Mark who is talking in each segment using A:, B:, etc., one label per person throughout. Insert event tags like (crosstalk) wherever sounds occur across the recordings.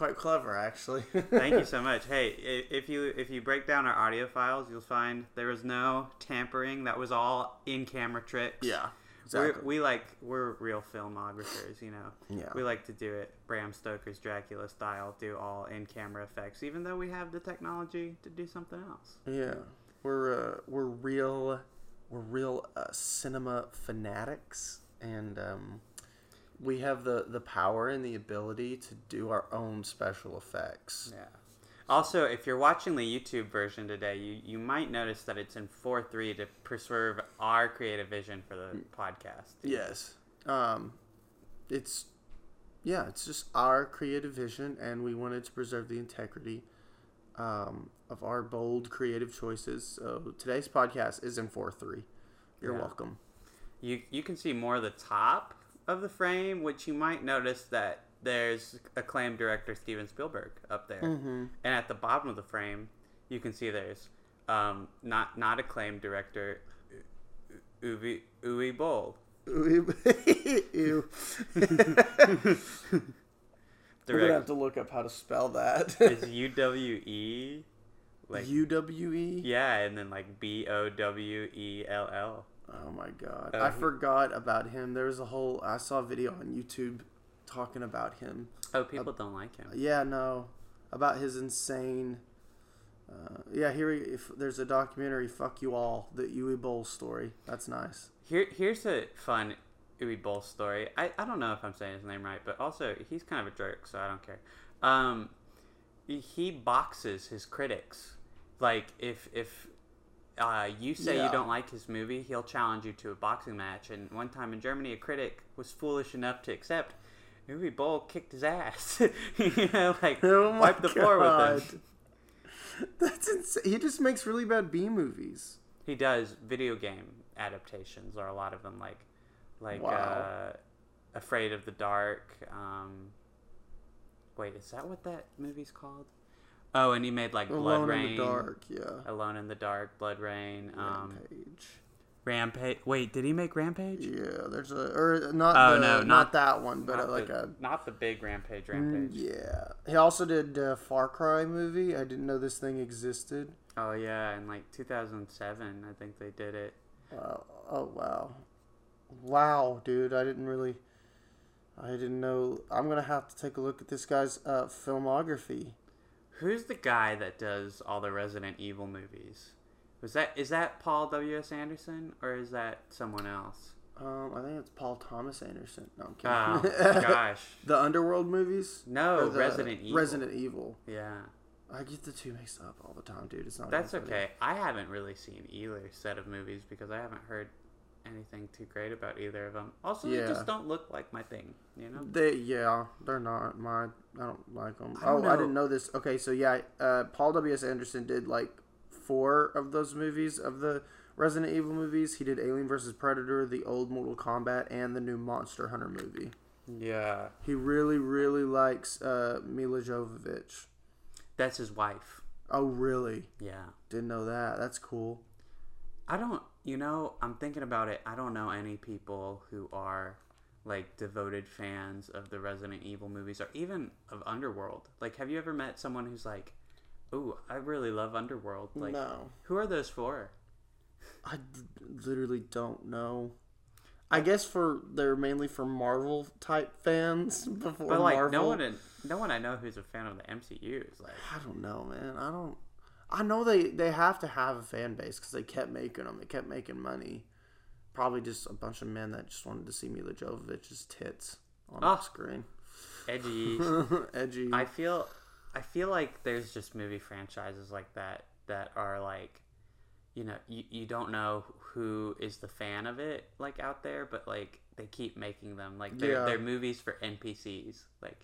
A: quite clever, actually. (laughs)
B: Thank you so (laughs) much. Hey, if you if you break down our audio files, you'll find there was no tampering. That was all in-camera tricks.
A: Yeah,
B: We're,
A: exactly.
B: we like we're real filmographers, you know.
A: Yeah.
B: We like to do it Bram Stoker's Dracula style, do all in-camera effects, even though we have the technology to do something else.
A: yeah, we're uh, we're real, we're real uh, cinema fanatics, and um, we have the the power and the ability to do our own special effects.
B: Yeah. Also, if you're watching the YouTube version today, you, you might notice that it's in 4 3 to preserve our creative vision for the podcast.
A: Yes. Um, it's yeah, it's just our creative vision, and we wanted to preserve the integrity um, of our bold creative choices. So today's podcast is in four three. You're
B: Yeah.
A: welcome.
B: You, you can see more of the top of the frame, which you might notice that there's acclaimed director Steven Spielberg up there.
A: Mm-hmm.
B: And at the bottom of the frame, you can see there's um, not not acclaimed director Uwe, Uwe Boll. (laughs)
A: Ew. (laughs) We're gonna have to look up how to spell that.
B: is (laughs) U W E like
A: U W E.
B: Yeah, and then like B O W E L L.
A: Oh my god,
B: Uh,
A: I forgot about him. There was a whole. I saw a video on YouTube talking about him.
B: Oh, people don't like him.
A: Yeah, no, about his insane. Uh, yeah, here if there's a documentary, "Fuck You All," the Uwe Boll story. That's nice.
B: Here, here's a fun Uwe Boll story. I, I don't know if I'm saying his name right, but also he's kind of a jerk, so I don't care. Um, he- he boxes his critics. Like if if uh, you say
A: Yeah.
B: you don't like his movie, he'll challenge you to a boxing match. And one time in Germany, a critic was foolish enough to accept. Uwe Boll kicked his ass. (laughs) you know, like (laughs)
A: Oh my
B: wipe the floor with him. (laughs)
A: That's insane. He just makes really bad B movies.
B: He does video game adaptations, or a lot of them, like like
A: Wow.
B: uh, Afraid of the Dark. Um, wait, is that what that movie's called? Oh, and he made like Blood
A: Alone
B: Rain,
A: in the Dark. Yeah.
B: Alone in the Dark, Blood Rain, um,
A: Rampage.
B: Rampage. Wait, did he make Rampage?
A: Yeah, there's a or not.
B: Oh,
A: the,
B: no,
A: not,
B: not-
A: that one, but
B: Not
A: uh, like
B: the,
A: a
B: not the big Rampage.
A: Mm,
B: Rampage.
A: Yeah. He also did a Far Cry movie. I didn't know this thing existed.
B: Oh yeah, in like 2007, I think they did it.
A: Wow. Oh wow. Wow, dude. I didn't really. I didn't know. I'm gonna have to take a look at this guy's uh, filmography.
B: Who's the guy that does all the Resident Evil movies? Was that is that Paul W S Anderson or is that someone else?
A: Um, I think it's Paul Thomas Anderson. No, I'm kidding.
B: Oh (laughs) gosh,
A: the Underworld movies.
B: no Resident Evil.
A: Resident Evil.
B: Yeah,
A: I get the two mixed up all the time, dude. It's not.
B: that's okay. I haven't really seen either set of movies because I haven't heard anything too great about either of them. Also, they just don't look like my thing. You know.
A: They yeah, they're not my. I don't like them.
B: I don't
A: oh, I didn't know this. Okay, so yeah, uh, Paul W S Anderson did like four of those movies of the Resident Evil movies. He did Alien vs Predator, the old Mortal Kombat, and the new Monster Hunter movie.
B: Yeah,
A: He really, really likes uh, Milla Jovovich.
B: that's his wife.
A: Oh, really?
B: Yeah.
A: Didn't know that. That's cool.
B: I don't, you know, I'm thinking about it. I don't know any people who are like devoted fans of the Resident Evil movies or even of Underworld. Like, have you ever met someone who's like, "Ooh, I really love Underworld." Like,
A: no,
B: who are those for?
A: I d- literally don't know. I guess for they're mainly for Marvel type fans (laughs) before
B: But like,
A: Marvel.
B: no one, in, no one I know who's a fan of the MCU is like,
A: I don't know, man. I don't. I know they they have to have a fan base because they kept making them. They kept making money. Probably just a bunch of men that just wanted to see Milla Jovovich's tits on
B: Ah.
A: the screen.
B: edgy. (laughs)
A: Edgy.
B: I feel I feel like there's just movie franchises like that that are like, you know, you, you don't know who is the fan of it like out there, but like they keep making them like they're
A: Yeah.
B: they're movies for NPCs. Like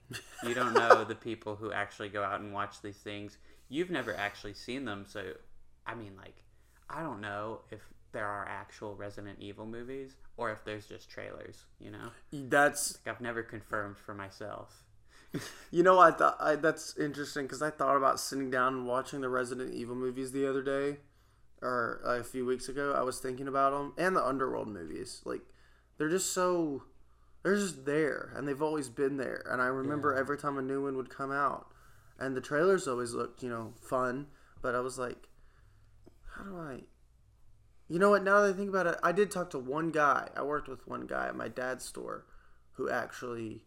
B: you don't know (laughs) the people who actually go out and watch these things. You've never actually seen them, so I mean, like I don't know if there are actual Resident Evil movies or if there's just trailers. You know,
A: That's
B: like I've never confirmed for myself. (laughs)
A: you know I thought I, that's interesting because I thought about sitting down and watching the Resident Evil movies the other day, or uh, a few weeks ago. I was thinking about them and the Underworld movies. Like they're just so they're just there and they've always been there. And I remember
B: Yeah.
A: every time a new one would come out, and the trailers always looked you know fun. But I was like, how do I? You know what? Now that I think about it, I did talk to one guy. I worked with one guy at my dad's store, who actually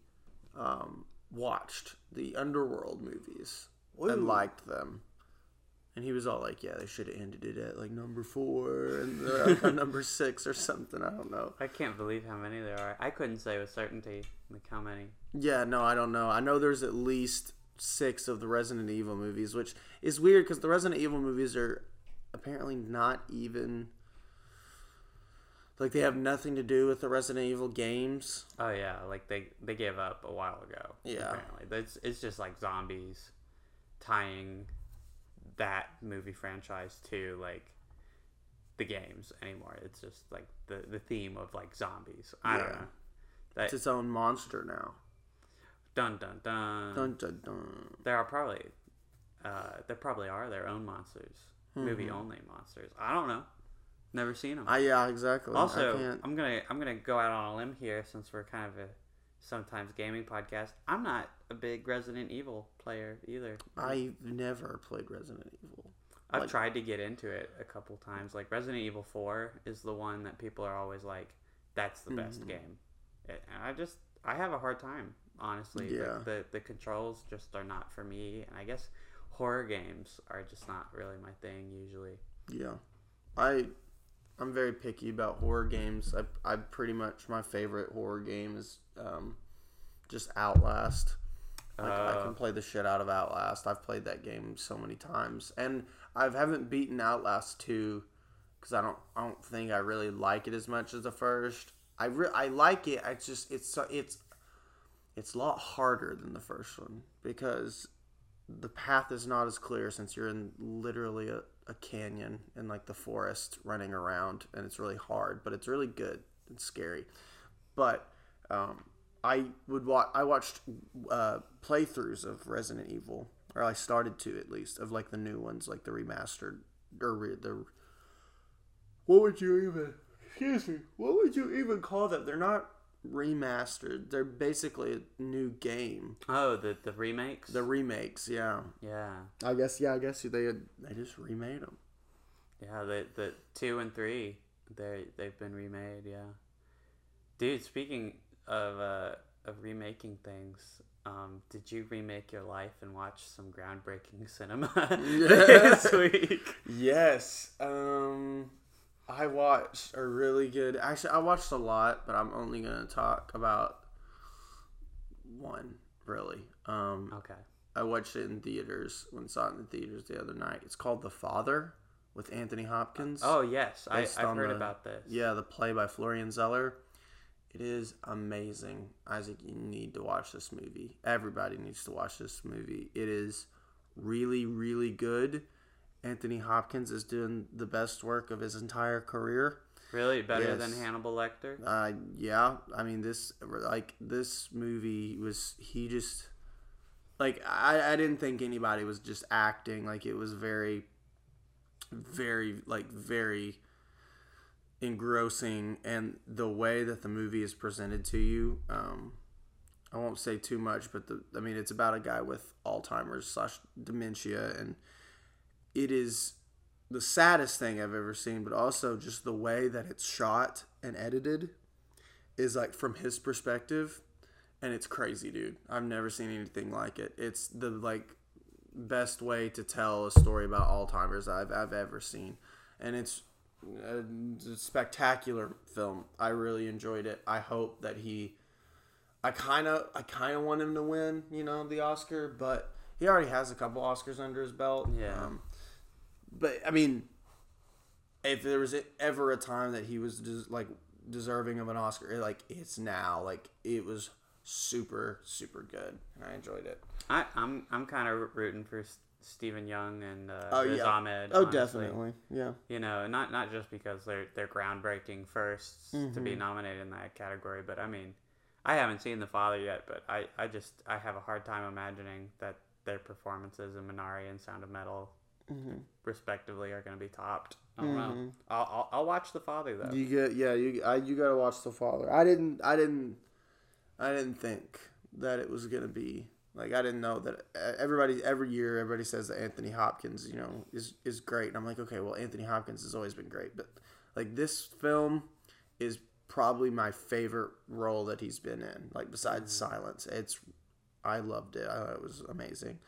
A: um, watched the Underworld movies and liked them. And he was all like, "Yeah, they should have ended it at like number four and on (laughs) (laughs) number six or something. I don't know."
B: I can't believe how many there are. I couldn't say with certainty like how many.
A: Yeah, no, I don't know. I know there's at least six of the Resident Evil movies, which is weird because the Resident Evil movies are apparently not even like they have nothing to do with the Resident Evil games.
B: Oh yeah, like they they gave up a while ago.
A: Yeah.
B: apparently it's it's just like zombies tying that movie franchise to like the games anymore. It's just like the the theme of like zombies. I don't know. That
A: It's its own monster now.
B: Dun dun dun.
A: Dun dun dun.
B: There are probably uh there probably are their own monsters, movie only monsters. I don't know. Never seen them.
A: I yeah, exactly. I
B: Also,
A: can't.
B: I'm gonna I'm gonna go out on a limb here since we're kind of a sometimes gaming podcast. I'm not a big Resident Evil player either.
A: I've never played Resident Evil.
B: I've
A: like-
B: tried to get into it a couple times. Like Resident Evil 4 is the one that people are always like, "That's the best
A: Mhm.
B: game," and I just I have a hard time honestly. The-
A: Yeah.
B: The, the controls just are not for me, and I guess horror games are just not really my thing usually.
A: Yeah, I I'm very picky about horror games. I I pretty much my favorite horror game is um, just Outlast. Like I
B: Uh,
A: can play the shit out of Outlast. I've played that game so many times, and I haven't beaten Outlast two because I don't I don't think I really like it as much as the first. I re- I like it. I just it's so- it's it's a lot harder than the first one because the path is not as clear since you're in literally a, a canyon in like the forest running around and it's really hard but it's really good and scary. But um, i would watch i watched uh, playthroughs of resident evil or i started to at least of like the new ones like the remastered or re- the what would you even excuse me what would you even call them? They're not remastered they're basically a new game
B: oh, the the remakes.
A: the remakes yeah
B: yeah,
A: I guess yeah. I guess they had, they just remade them.
B: yeah. The the two and three, they they've been remade. Yeah, dude. Speaking of uh of remaking things. Um, did you remake your life and watch some groundbreaking cinema (laughs) this (laughs) week?
A: Yes. Um, I watched a really good. Actually, I watched a lot, but I'm only gonna talk about one really. Um,
B: Okay.
A: I watched it in theaters when saw it in the theaters the other night. It's called The Father with Anthony Hopkins.
B: Oh yes, I, I've heard
A: the-
B: about this.
A: Yeah, the play by Florian Zeller. It is amazing. Isaac, you need to watch this movie. Everybody needs to watch this movie. It is really, really good. Anthony Hopkins is doing the best work of his entire career.
B: Really? Better than Hannibal Lecter.
A: Uh, yeah, I mean this like this movie was he just like I, I didn't think anybody was just acting. Like it was very very like very engrossing. And the way that the movie is presented to you um I won't say too much but the I mean it's about a guy with Alzheimer's slash dementia and it is the saddest thing I've ever seen, but also just the way that it's shot and edited is like from his perspective, and it's crazy, dude. I've never seen anything like it. It's the like best way to tell a story about Alzheimer's I've I've ever seen, and it's a, a spectacular film. I really enjoyed it. I hope that he. I kind of I kind of want him to win, you know, the Oscar, but he already has a couple Oscars under his belt.
B: Yeah.
A: Um, but I mean, if there was ever a time that he was des- like deserving of an Oscar, like it's now. Like it was super super good, and I enjoyed it.
B: I, I'm I'm kind of rooting for S- Steven Yeun and uh,
A: Oh,
B: Riz
A: yeah.
B: Ahmed.
A: Oh,
B: honestly.
A: definitely, yeah.
B: You know, not not just because they're they're groundbreaking firsts to
A: Mm-hmm.
B: be nominated in that category, but I mean, I haven't seen The Father yet, but I I just I have a hard time imagining that their performances in Minari and Sound of Metal,
A: Mm-hmm.
B: respectively, are going to be topped. I don't know. I'll, I'll I'll watch The Father though.
A: You get yeah you I, you got to watch the father. I didn't I didn't I didn't think that it was gonna be like I didn't know that everybody every year everybody says that Anthony Hopkins you know is is great and I'm like okay well Anthony Hopkins has always been great but like this film is probably my favorite role that he's been in like besides Silence it's I loved it I thought it was amazing.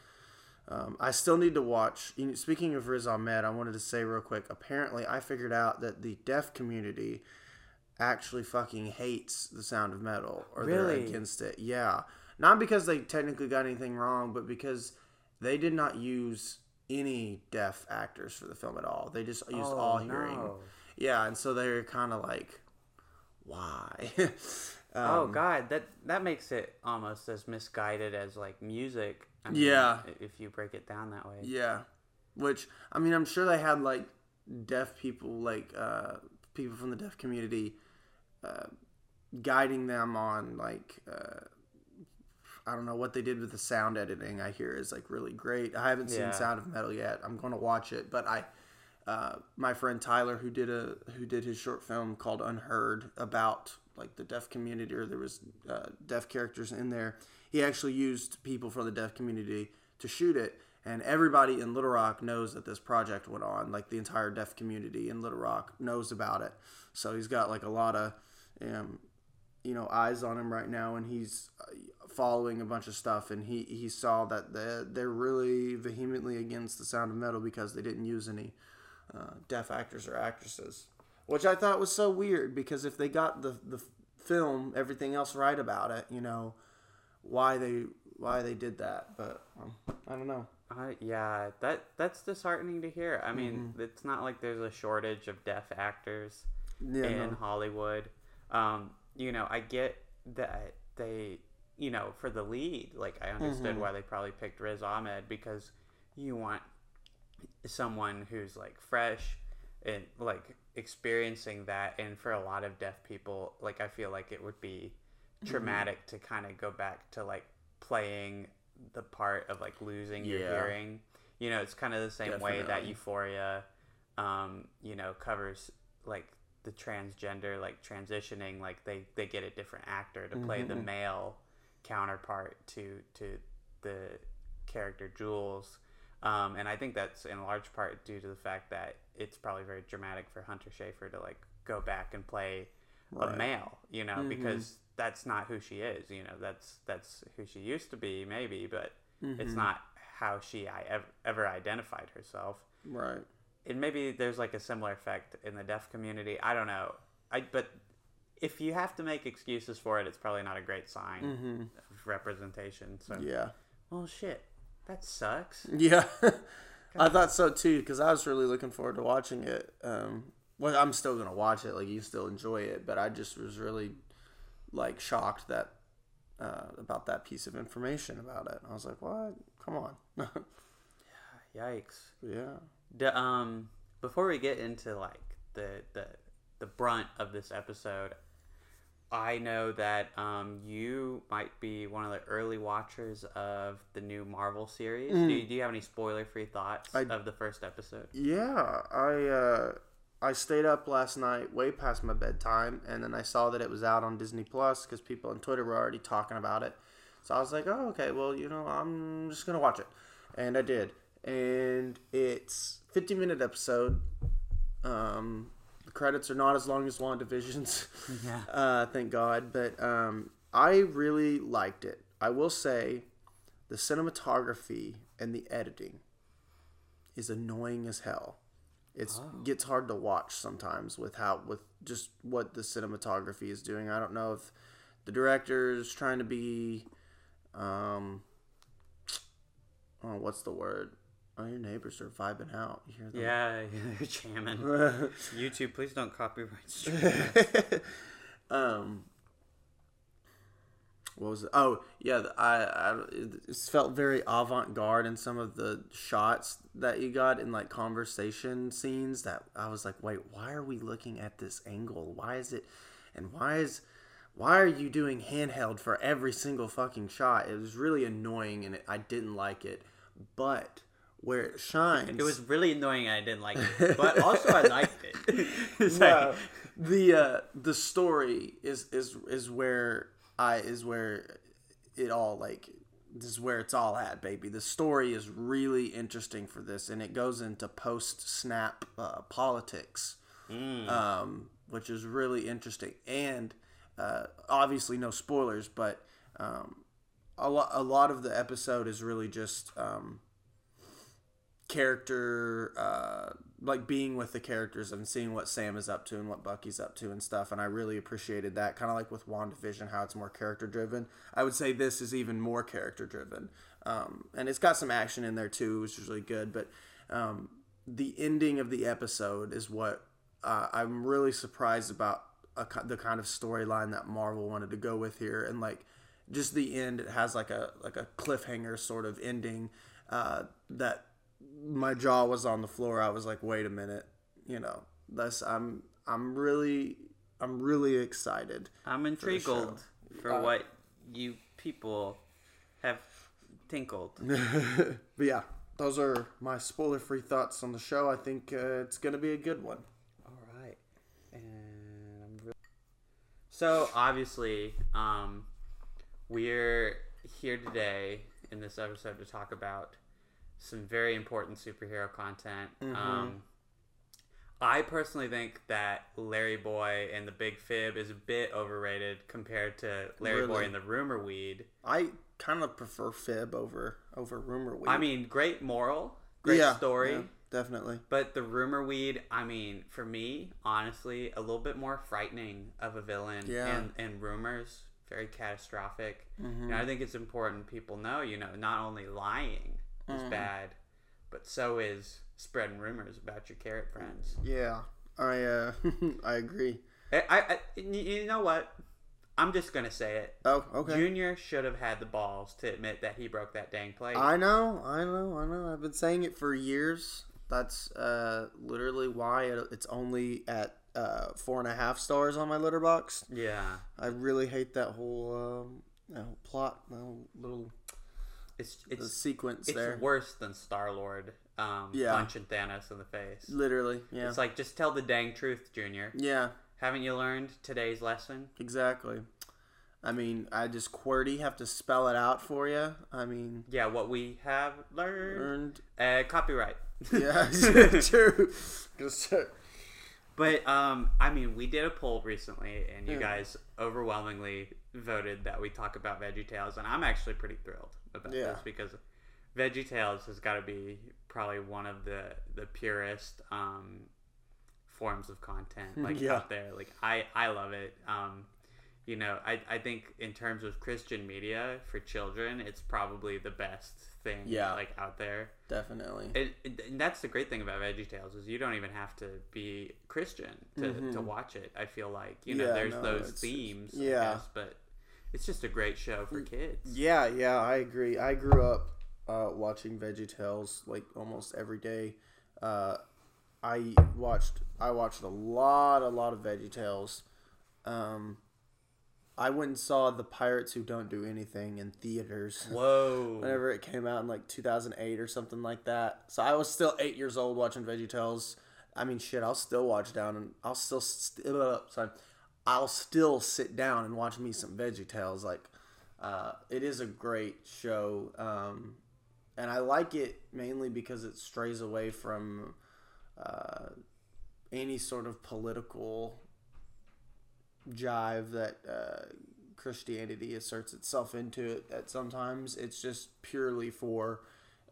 A: Um, I still need to watch. Speaking of Riz Ahmed, I wanted to say real quick. Apparently, I figured out that the deaf community actually fucking hates the sound of metal, or they're against it. Yeah, not because they technically got anything wrong, but because they did not use any deaf actors for the film at all. They just used
B: Oh,
A: all hearing.
B: no.
A: Yeah, and so they're kind of like, why? (laughs)
B: oh
A: Um,
B: God, that that makes it almost as misguided as like music. I
A: Yeah.
B: If you break it down that way.
A: Yeah, which I mean, I'm sure they had like deaf people, like uh, people from the deaf community, uh, guiding them on like uh, I don't know what they did with the sound editing. I hear is like really great. I haven't seen
B: Yeah.
A: Sound of Metal yet. I'm going to watch it, but I. Uh, my friend Tyler, who did a who did his short film called Unheard about like the deaf community, or there was uh, deaf characters in there. He actually used people from the deaf community to shoot it, and everybody in Little Rock knows that this project went on. Like the entire deaf community in Little Rock knows about it. So he's got like a lot of, um, you know, eyes on him right now, and he's uh, following a bunch of stuff. And he he saw that they're, they're really vehemently against the sound of metal because they didn't use any uh, deaf actors or actresses, which I thought was so weird because if they got the the film everything else right about it, you know, why they why they did that, but um, I don't know.
B: Uh, yeah, that that's disheartening to hear. I mean,
A: Mm-hmm.
B: it's not like there's a shortage of deaf actors
A: Yeah,
B: in
A: no.
B: Hollywood. Um, you know, I get that they, you know, for the lead, like I understood
A: Mm-hmm.
B: why they probably picked Riz Ahmed because you want someone who's like fresh and like experiencing that and for a lot of deaf people like i feel like it would be traumatic to kind of go back to like playing the part of like losing your hearing. You know it's kind of the same way that euphoria um you know covers like the transgender like transitioning like they they get a different actor to play the male counterpart to to the character Jules. Um, and I think that's in large part due to the fact that it's probably very dramatic for Hunter Schafer to like go back and play a male, you know, mm-hmm. because that's not who she is. You know, that's that's who she used to be, maybe, but it's mm-hmm. not how she I ever, ever identified herself.
A: Right.
B: And maybe there's like a similar effect in the deaf community. I don't know. I but if you have to make excuses for it, it's probably not a great sign mm-hmm. of representation. So,
A: Yeah.
B: well, shit, that sucks.
A: Yeah. (laughs) I thought so too because I was really looking forward to watching it. Um, well, I'm still gonna watch it. Like you still enjoy it, but I just was really like shocked that uh, about that piece of information about it. I was like, what? Come on. (laughs)
B: Yikes.
A: yeah.
B: The, um, before we get into like the the the brunt of this episode, I know that um, you might be one of the early watchers of the new Marvel series. Do, you, do you have any spoiler free thoughts
A: Mm. I-
B: of the first episode?
A: Yeah, I uh, I stayed up last night way past my bedtime, and then I saw that it was out on Disney Plus because people on Twitter were already talking about it. So I was like, oh, okay, well, you know, I'm just gonna watch it, and I did. And it's 50 minute episode. Um, the credits are not as long as WandaVision's. (laughs)
B: Yeah. (laughs)
A: uh, thank God. But um, I really liked it. I will say, the cinematography and the editing is annoying as hell. It's gets hard to watch sometimes with how with just what the cinematography is doing. I don't know if the director is trying to be um oh, what's the word? Oh, your neighbors are vibing out. You hear them?
B: Yeah, (laughs) they're jamming. (laughs) YouTube, please don't copyright (laughs)
A: um, what was it? Oh, yeah. I, I it felt very avant garde in some of the shots that you got in like conversation scenes. That I was like, wait, why are we looking at this angle? Why is it? And why is? Why are you doing handheld for every single fucking shot? It was really annoying, and it, I didn't like it. But where it shines,
B: It was really annoying. I didn't like it, (laughs) but also I liked it.
A: No,
B: like-
A: the uh, the story is is is where I is where it all like this is where it's all at, baby. The story is really interesting for this, and it goes into post snap uh, politics,
B: Mm.
A: um, which is really interesting. And uh, obviously, no spoilers, but um, a lot a lot of the episode is really just. Um, character uh like being with the characters and seeing what Sam is up to and what Bucky's up to and stuff and I really appreciated that kind of like with WandaVision how it's more character driven I would say this is even more character driven um and it's got some action in there too which is really good but um the ending of the episode is what uh, I'm really surprised about a, the kind of storyline that Marvel wanted to go with here and like just the end it has like a like a cliffhanger sort of ending uh, that my jaw was on the floor. I was like, wait a minute, you know, that's I'm I'm really I'm really excited.
B: I'm intrigued
A: show.
B: for
A: Uh,
B: what you people have tinkled. (laughs)
A: but yeah, those are my spoiler free thoughts on the show. I think uh, it's gonna be a good one.
B: All right, and I'm re- so obviously, um, we're here today in this episode to talk about some very important superhero content. Um, I personally think that Larry Boy and the Big Fib is a bit overrated compared to Larry Boy and the Rumor Weed.
A: I kind of prefer Fib over over Rumor Weed.
B: I mean, great moral, great
A: Yeah,
B: story.
A: yeah, definitely.
B: But the rumor weed, I mean, for me, honestly, a little bit more frightening of a villain.
A: Yeah.
B: And, and rumors, very catastrophic.
A: Mm-hmm.
B: And I think it's important people know, you know, not only lying
A: Mm-hmm.
B: is bad, but so is spreading rumors about your carrot friends.
A: Yeah, I uh, (laughs) I agree.
B: I, I, I- you know what? I'm just gonna say it.
A: Oh, okay.
B: Junior should have had the balls to admit that he broke that dang plate.
A: I know, I know, I know. I've been saying it for years. That's uh, literally why it, it's only at uh, four and a half stars on my Letterboxd.
B: yeah,
A: I really hate that whole um, that whole plot, little
B: it's
A: the
B: it's
A: sequence
B: it's
A: there.
B: worse than Star Lord um,
A: Yeah.
B: punching Thanos in the face.
A: Literally, yeah,
B: It's like just tell the dang truth, Junior.
A: yeah,
B: Haven't you learned today's lesson?
A: exactly. I mean, I just QWERTY have to spell it out for you. I mean,
B: Yeah, what we have learned.
A: earned.
B: Uh, copyright. (laughs)
A: Yeah, (laughs) true.
B: But um, I mean, we did a poll recently, and you
A: Yeah.
B: guys overwhelmingly voted that we talk about VeggieTales, and I'm actually pretty thrilled about
A: Yeah.
B: this because VeggieTales has got to be probably one of the the purest um, forms of content like (laughs)
A: Yeah.
B: out there. Like I I love it. Um, you know, I I think in terms of Christian media for children, it's probably the best thing
A: Yeah.
B: like out there.
A: definitely.
B: It, it, and that's the great thing about VeggieTales is you don't even have to be Christian to, to watch it. I feel like you know
A: Mm-hmm. Yeah,
B: there's
A: no,
B: those themes,
A: yeah.
B: guess, but it's just a great show for kids.
A: Yeah, yeah, I agree. I grew up uh, watching VeggieTales like almost every day. Uh, I watched I watched a lot, a lot of VeggieTales. Um, I went and saw The Pirates Who Don't Do Anything in theaters. (laughs)
B: Whoa!
A: Whenever it came out in like 2008 or something like that. So I was still eight years old watching VeggieTales. I mean, shit, I'll still watch down and I'll still st- sorry, I'll still sit down and watch me some Veggie Tales. Like, uh, it is a great show, um, and I like it mainly because it strays away from uh, any sort of political jive that uh, Christianity asserts itself into it. At sometimes it's just purely for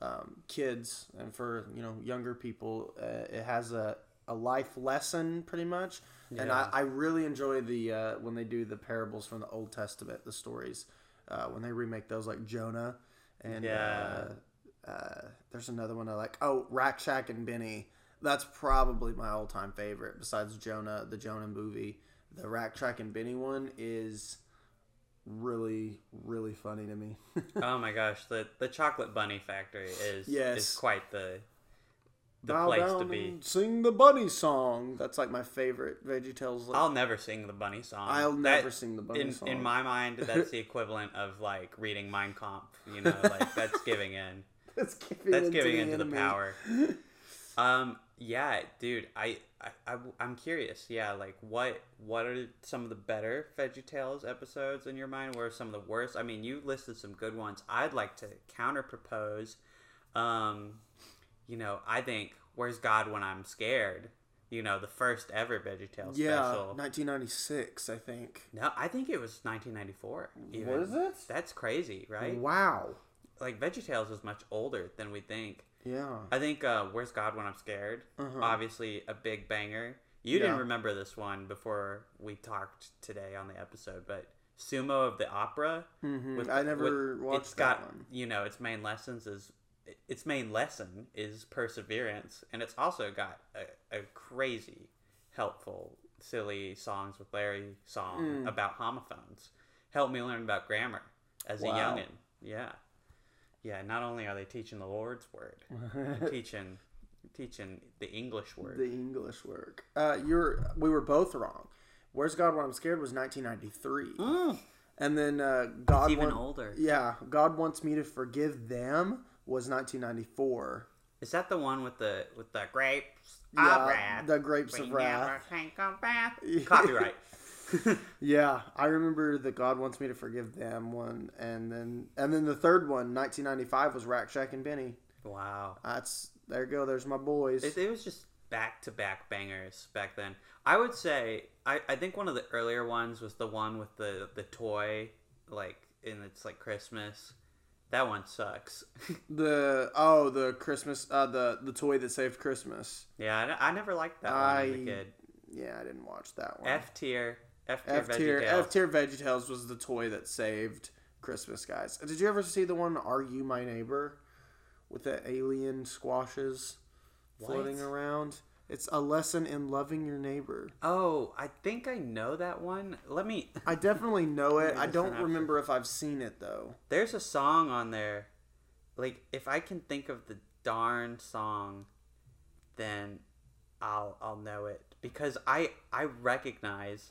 A: um, kids and for you know younger people. Uh, it has a, a life lesson pretty much, and I, I really enjoy the uh, when they do the parables from the Old Testament, the stories uh, when they remake those like Jonah and
B: Yeah.
A: uh, uh, there's another one I like. Oh, Rack Shack and Benny. That's probably my all time favorite besides Jonah, the Jonah movie. The Rack Shack and Benny one is really, really funny to me. (laughs)
B: oh my gosh, the the chocolate bunny factory is
A: Yes.
B: is quite the the
A: Bow
B: place to be.
A: Sing the bunny song. That's like my favorite VeggieTales. Like,
B: I'll never sing the bunny song.
A: I'll
B: That-
A: never sing the bunny
B: in,
A: song.
B: In my mind, (laughs) that's the equivalent of like reading Mein Kampf. You know, like (laughs) that's giving in.
A: that's giving,
B: That's
A: into
B: giving
A: the
B: into the
A: enemy.
B: power. (laughs) Um, yeah, dude, I, I, I, am curious. Yeah, like what, what are some of the better VeggieTales episodes in your mind? What are some of the worst? I mean, you listed some good ones. I'd like to counter propose. Um, you know, I think Where's God When I'm Scared? You know, the first ever VeggieTales
A: Yeah,
B: special.
A: 1996, I think.
B: No, I think it was 1994. Even.
A: Was it?
B: That's crazy, right?
A: Wow.
B: Like VeggieTales is much older than we think.
A: Yeah.
B: I think uh, Where's God When I'm Scared?
A: Uh-huh.
B: Obviously, a big banger. You
A: Yeah.
B: didn't remember this one before we talked today on the episode, but Sumo of the Opera.
A: Mhm.
B: with-
A: I never
B: with-
A: watched
B: It's
A: that
B: got
A: one.
B: you know its main lessons is its main lesson is perseverance, and it's also got a, a crazy, helpful, silly songs with Larry song
A: Mm.
B: about homophones. Help me learn about grammar as a
A: Wow.
B: youngin. Yeah, yeah. Not only are they teaching the Lord's word, (laughs) teaching teaching the English word.
A: the English word. Uh, you're. We were both wrong. Where's God When I'm Scared was 1993,
B: Mm,
A: and then uh, God
B: it's even
A: Want-
B: older.
A: Yeah, God wants me to forgive them was 1994.
B: Is that the one with the with the grapes
A: Yeah,
B: of wrath?
A: the grapes
B: We
A: of wrath.
B: never think of wrath. (laughs) Copyright. (laughs)
A: Yeah, I remember that God wants me to forgive them one, and then and then the third one, 1995, was Rack Shack and Benny.
B: wow.
A: That's there you go. There's my boys.
B: It, it was just back to back bangers back then. I would say I, I think one of the earlier ones was the one with the the toy like and it's like Christmas. That one sucks. (laughs)
A: The oh the Christmas uh the the toy that saved Christmas.
B: yeah, I, I never liked that one as a
A: I-
B: kid.
A: Yeah, I didn't watch that one.
B: F tier, F tier,
A: F tier. F tier VeggieTales was the toy that saved Christmas, guys. Did you ever see the one Are You My Neighbor with the alien squashes floating
B: What?
A: around? It's a lesson in loving your neighbor.
B: Oh, I think I know that one. Let me. (laughs)
A: I definitely know it. I don't remember if I've seen it though.
B: There's a song on there. Like if I can think of the darn song, then I'll I'll know it because I I recognize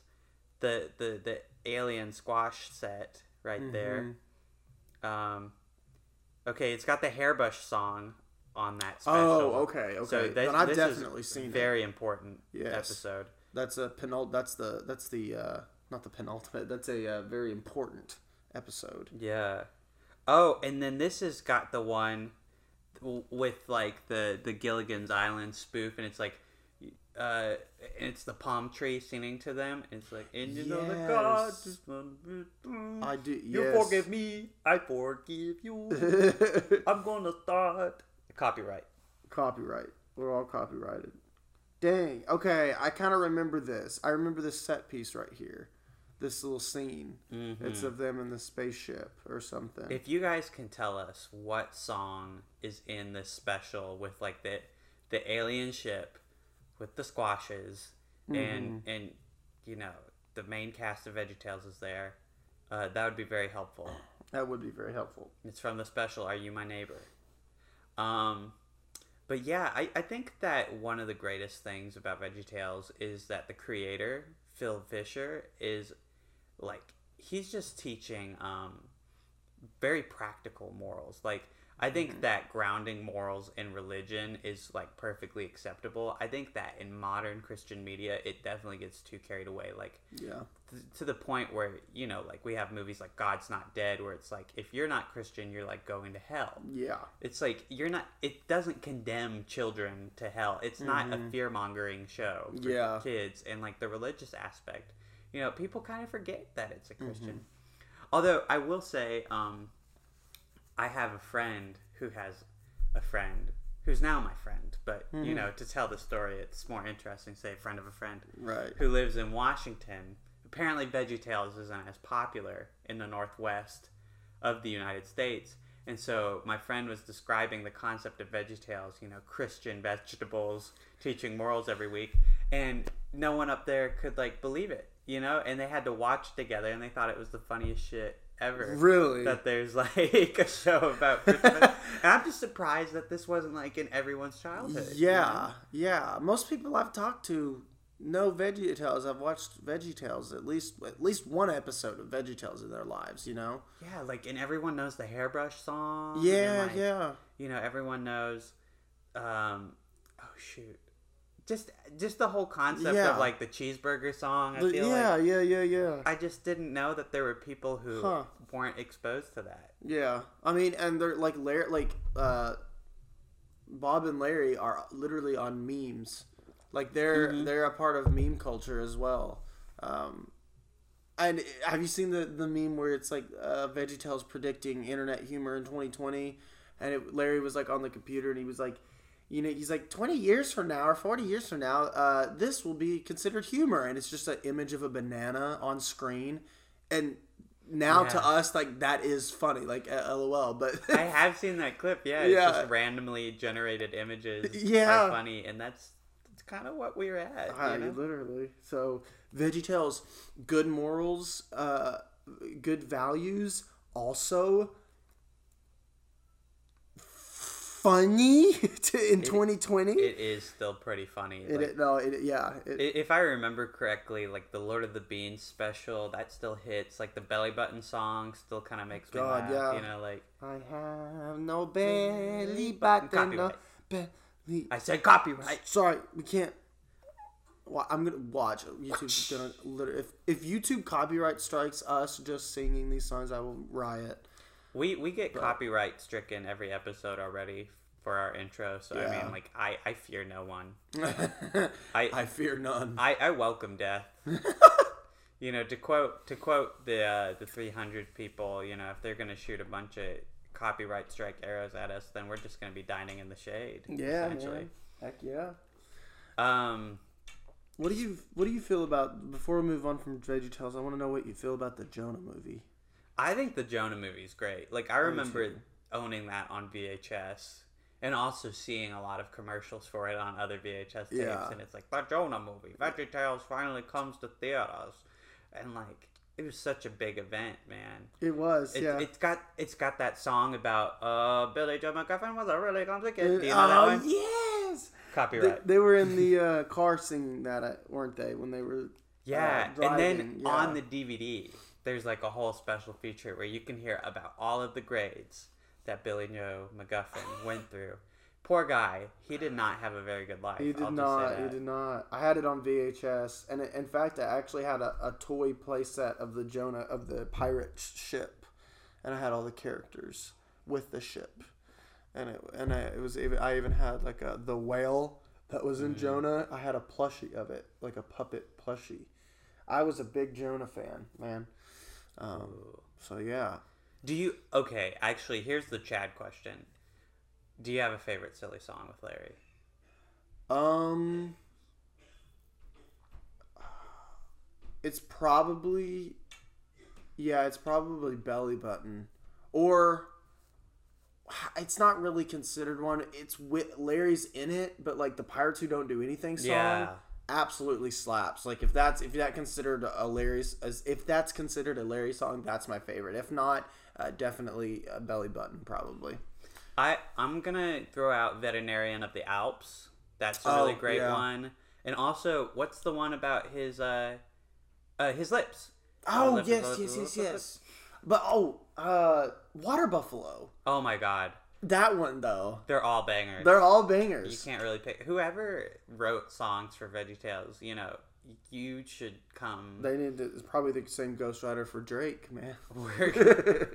B: the the the alien squash set right there. Um, okay, it's got the hairbrush song on that special.
A: Oh, okay, okay.
B: So this,
A: then I've
B: this
A: definitely
B: is
A: seen it.
B: very important
A: Yes.
B: episode.
A: That's a penult. That's the that's the uh, not the penultimate. That's a uh, very important episode.
B: Yeah. Oh, and then this has got the one with like the the Gilligan's Island spoof, and it's like, uh, it's the palm tree singing to them. And it's like, and you know the God just wanna be through.
A: I do.
B: You
A: yes.
B: forgive me, I forgive you. (laughs) I'm gonna start copyright.
A: Copyright. We're all copyrighted. Dang. Okay, I kind of remember this. I remember this set piece right here. This little scene.
B: Mm-hmm.
A: It's of them in the spaceship or something.
B: If you guys can tell us what song is in this special with like the the alien ship with the squashes and and you know the main cast of VeggieTales is there, uh, that would be very helpful.
A: that would be very helpful.
B: It's from the special "Are You My Neighbor." Um, but yeah, I, I think that one of the greatest things about VeggieTales is that the creator Phil Vischer is like he's just teaching um, very practical morals. Like I think mm-hmm. that grounding morals in religion is like perfectly acceptable. I think that in modern Christian media, it definitely gets too carried away. Like
A: Yeah.
B: th- to the point where you know like we have movies like god's not dead where it's like if you're not christian you're like going to hell
A: Yeah.
B: it's like you're not it doesn't condemn children to hell it's not a mm-hmm. fear-mongering show for
A: Yeah.
B: kids and like the religious aspect you know people kind of forget that it's a mm-hmm. christian although i will say um i have a friend who has a friend who's now my friend but you hmm. know to tell the story it's more interesting to say a friend of a friend
A: Right.
B: who lives in Washington. Apparently, VeggieTales isn't as popular in the Northwest of the United States, And so my friend was describing the concept of VeggieTales, you know, Christian vegetables teaching morals every week, and no one up there could like believe it, you know, and they had to watch together, and they thought it was the funniest shit ever.
A: Really?
B: That there's (laughs) like a show about Christian, veg- (laughs) and I'm just surprised that this wasn't like in everyone's childhood. you
A: Yeah,
B: know?
A: yeah. Most people I've talked to know VeggieTales. I've watched VeggieTales at least at least one episode of VeggieTales in their lives. You know.
B: yeah, like and everyone knows the hairbrush song.
A: Yeah,
B: like,
A: yeah.
B: you know everyone knows um oh shoot just just the whole concept
A: Yeah.
B: of like the cheeseburger song i
A: The-
B: feel
A: yeah,
B: like
A: yeah, yeah, yeah.
B: i just didn't know that there were people who
A: Huh.
B: weren't exposed to that
A: Yeah, I mean, and they're like Larry, like uh, Bob and Larry are literally on memes. Like they're
B: Mhm.
A: they're a part of meme culture as well. Um, and have you seen the the meme where it's like uh, VeggieTales predicting internet humor in 2020, and it, Larry was like on the computer and he was like. You know, he's like twenty years from now or forty years from now, uh, this will be considered humor, and it's just an image of a banana on screen, and now to us like that is funny like uh, lol but
B: i (laughs) have seen that clip yeah it's
A: Yeah.
B: just randomly generated images (laughs)
A: Yeah.
B: are funny and that's that's kind of what we're at
A: Ah,
B: you know?
A: literally so Veggie Tales, good morals uh good values also funny (laughs) to, in 2020
B: it is still pretty funny
A: it,
B: like,
A: no it, yeah it,
B: If I remember correctly, like the Lord of the Beans special, that still hits. Like the Belly Button song still kind of makes me
A: God,
B: laugh.
A: yeah.
B: You know, like
A: i have no belly button no belly
B: I said copyright.
A: Sorry, we can't. Wa- I'm gonna watch YouTube's gonna literally. If if YouTube copyright strikes us just singing these songs, I will riot.
B: We we get copyright stricken every episode already for our intro. So I mean, like I I fear no one. (laughs)
A: I
B: I
A: fear none.
B: I, I welcome death. (laughs) you know, to quote to quote the uh, the 300 people, you know, if they're gonna shoot a bunch of copyright strike arrows at us, then we're just gonna be dining in the shade.
A: yeah,
B: essentially.
A: man. Heck yeah.
B: Um.
A: What do you What do you feel about? Before we move on from VeggieTales, I want to know what you feel about the Jonah movie.
B: I think the Jonah movie is great. Like I remember owning that on VHS and also seeing a lot of commercials for it on other VHS tapes
A: Yeah.
B: and it's like the Jonah movie, VeggieTales finally comes to theaters. And like it was such a big event, man.
A: It was,
B: It,
A: yeah.
B: It's got it's got that song about uh Billy Joe McGuffin was a really clumsy kid.
A: Uh,
B: Do you know that
A: oh yes. They,
B: Copyright.
A: they were in the uh, car singing that, uh, weren't they? When they were
B: Yeah,
A: uh,
B: and then
A: driving,
B: on the DVD, there's like a whole special feature where you can hear about all of the grades that Billy Joe McGuffin went through. Poor guy, he did not have a very good life.
A: He did
B: I'll
A: not. He did not. I had it on VHS, and it, in fact, I actually had a, a toy playset of the Jonah of the pirate ship, and I had all the characters with the ship, and it and I, it was even I even had like a the whale that was in
B: Mm.
A: Jonah. I had a plushie of it, like a puppet plushie. I was a big Jonah fan, man. Um, so yeah,
B: Do you? Okay, actually, here's the Chad question. Do you have a favorite silly song with Larry?
A: Um, it's probably, yeah, it's probably belly button, or it's not really considered one. It's with Larry's in it, but like the Pirates Who Don't Do Anything song,
B: Yeah.
A: absolutely slaps. Like if that's if that considered a Larry's as if that's considered a Larry song, that's my favorite. If not, uh, definitely a belly button, probably.
B: I I'm gonna throw out Veterinarian of the Alps. That's a
A: Oh,
B: really great
A: yeah.
B: one. And also, what's the one about his uh, uh his lips?
A: Oh
B: lip,
A: yes,
B: lip,
A: yes,
B: lip,
A: yes, yes. But oh, uh, Water Buffalo.
B: Oh my God,
A: That one though.
B: they're all bangers.
A: They're all bangers.
B: you can't really pick whoever wrote songs for VeggieTales. You know, you should come.
A: They need to. It's probably the same ghostwriter for Drake, man. (laughs) (laughs)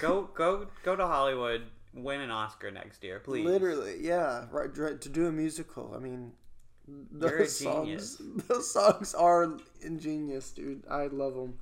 B: Go go go to Hollywood, win an Oscar next year, please.
A: Literally, yeah. Right, dr- to do a musical. I mean, those songs. (laughs) Those songs are ingenious, dude. I love them.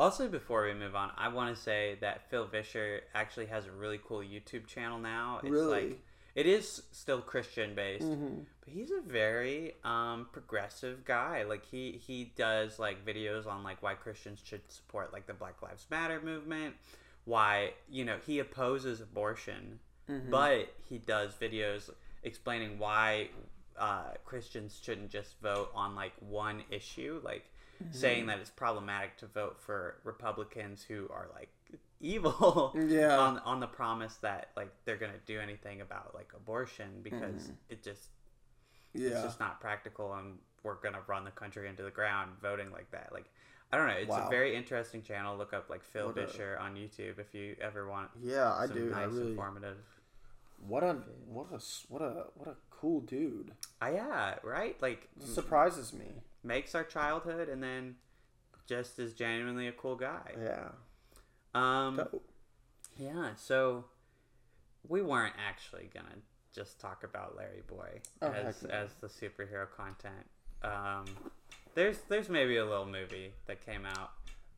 B: Also, before we move on, I want to say that Phil Vischer actually has a really cool YouTube channel now. It's
A: Really?
B: like it is still Christian based,
A: Mhm.
B: but he's a very um, progressive guy. Like he he does like videos on like why Christians should support like the Black Lives Matter movement, why you know he opposes abortion,
A: Mm-hmm.
B: but he does videos explaining why uh, Christians shouldn't just vote on like one issue, like
A: Mm-hmm.
B: saying that it's problematic to vote for Republicans who are like evil
A: Yeah. (laughs)
B: on on the promise that like they're gonna do anything about like abortion because it just yeah. it's
A: Mm-hmm.
B: just not practical and we're gonna run the country into the ground voting like that like i don't know it's
A: Wow.
B: a very interesting channel look up like phil
A: What a-
B: Vischer on youtube if you ever want
A: yeah, I do.
B: nice
A: I really.
B: informative
A: What a what a what a what a cool dude.
B: ah yeah right like
A: Surprises me.
B: makes our childhood and then just is genuinely a cool guy
A: Yeah.
B: Um
A: Dope.
B: yeah so we weren't actually gonna just talk about larry boy
A: Oh,
B: as
A: no.
B: as the superhero content um there's there's maybe a little movie that came out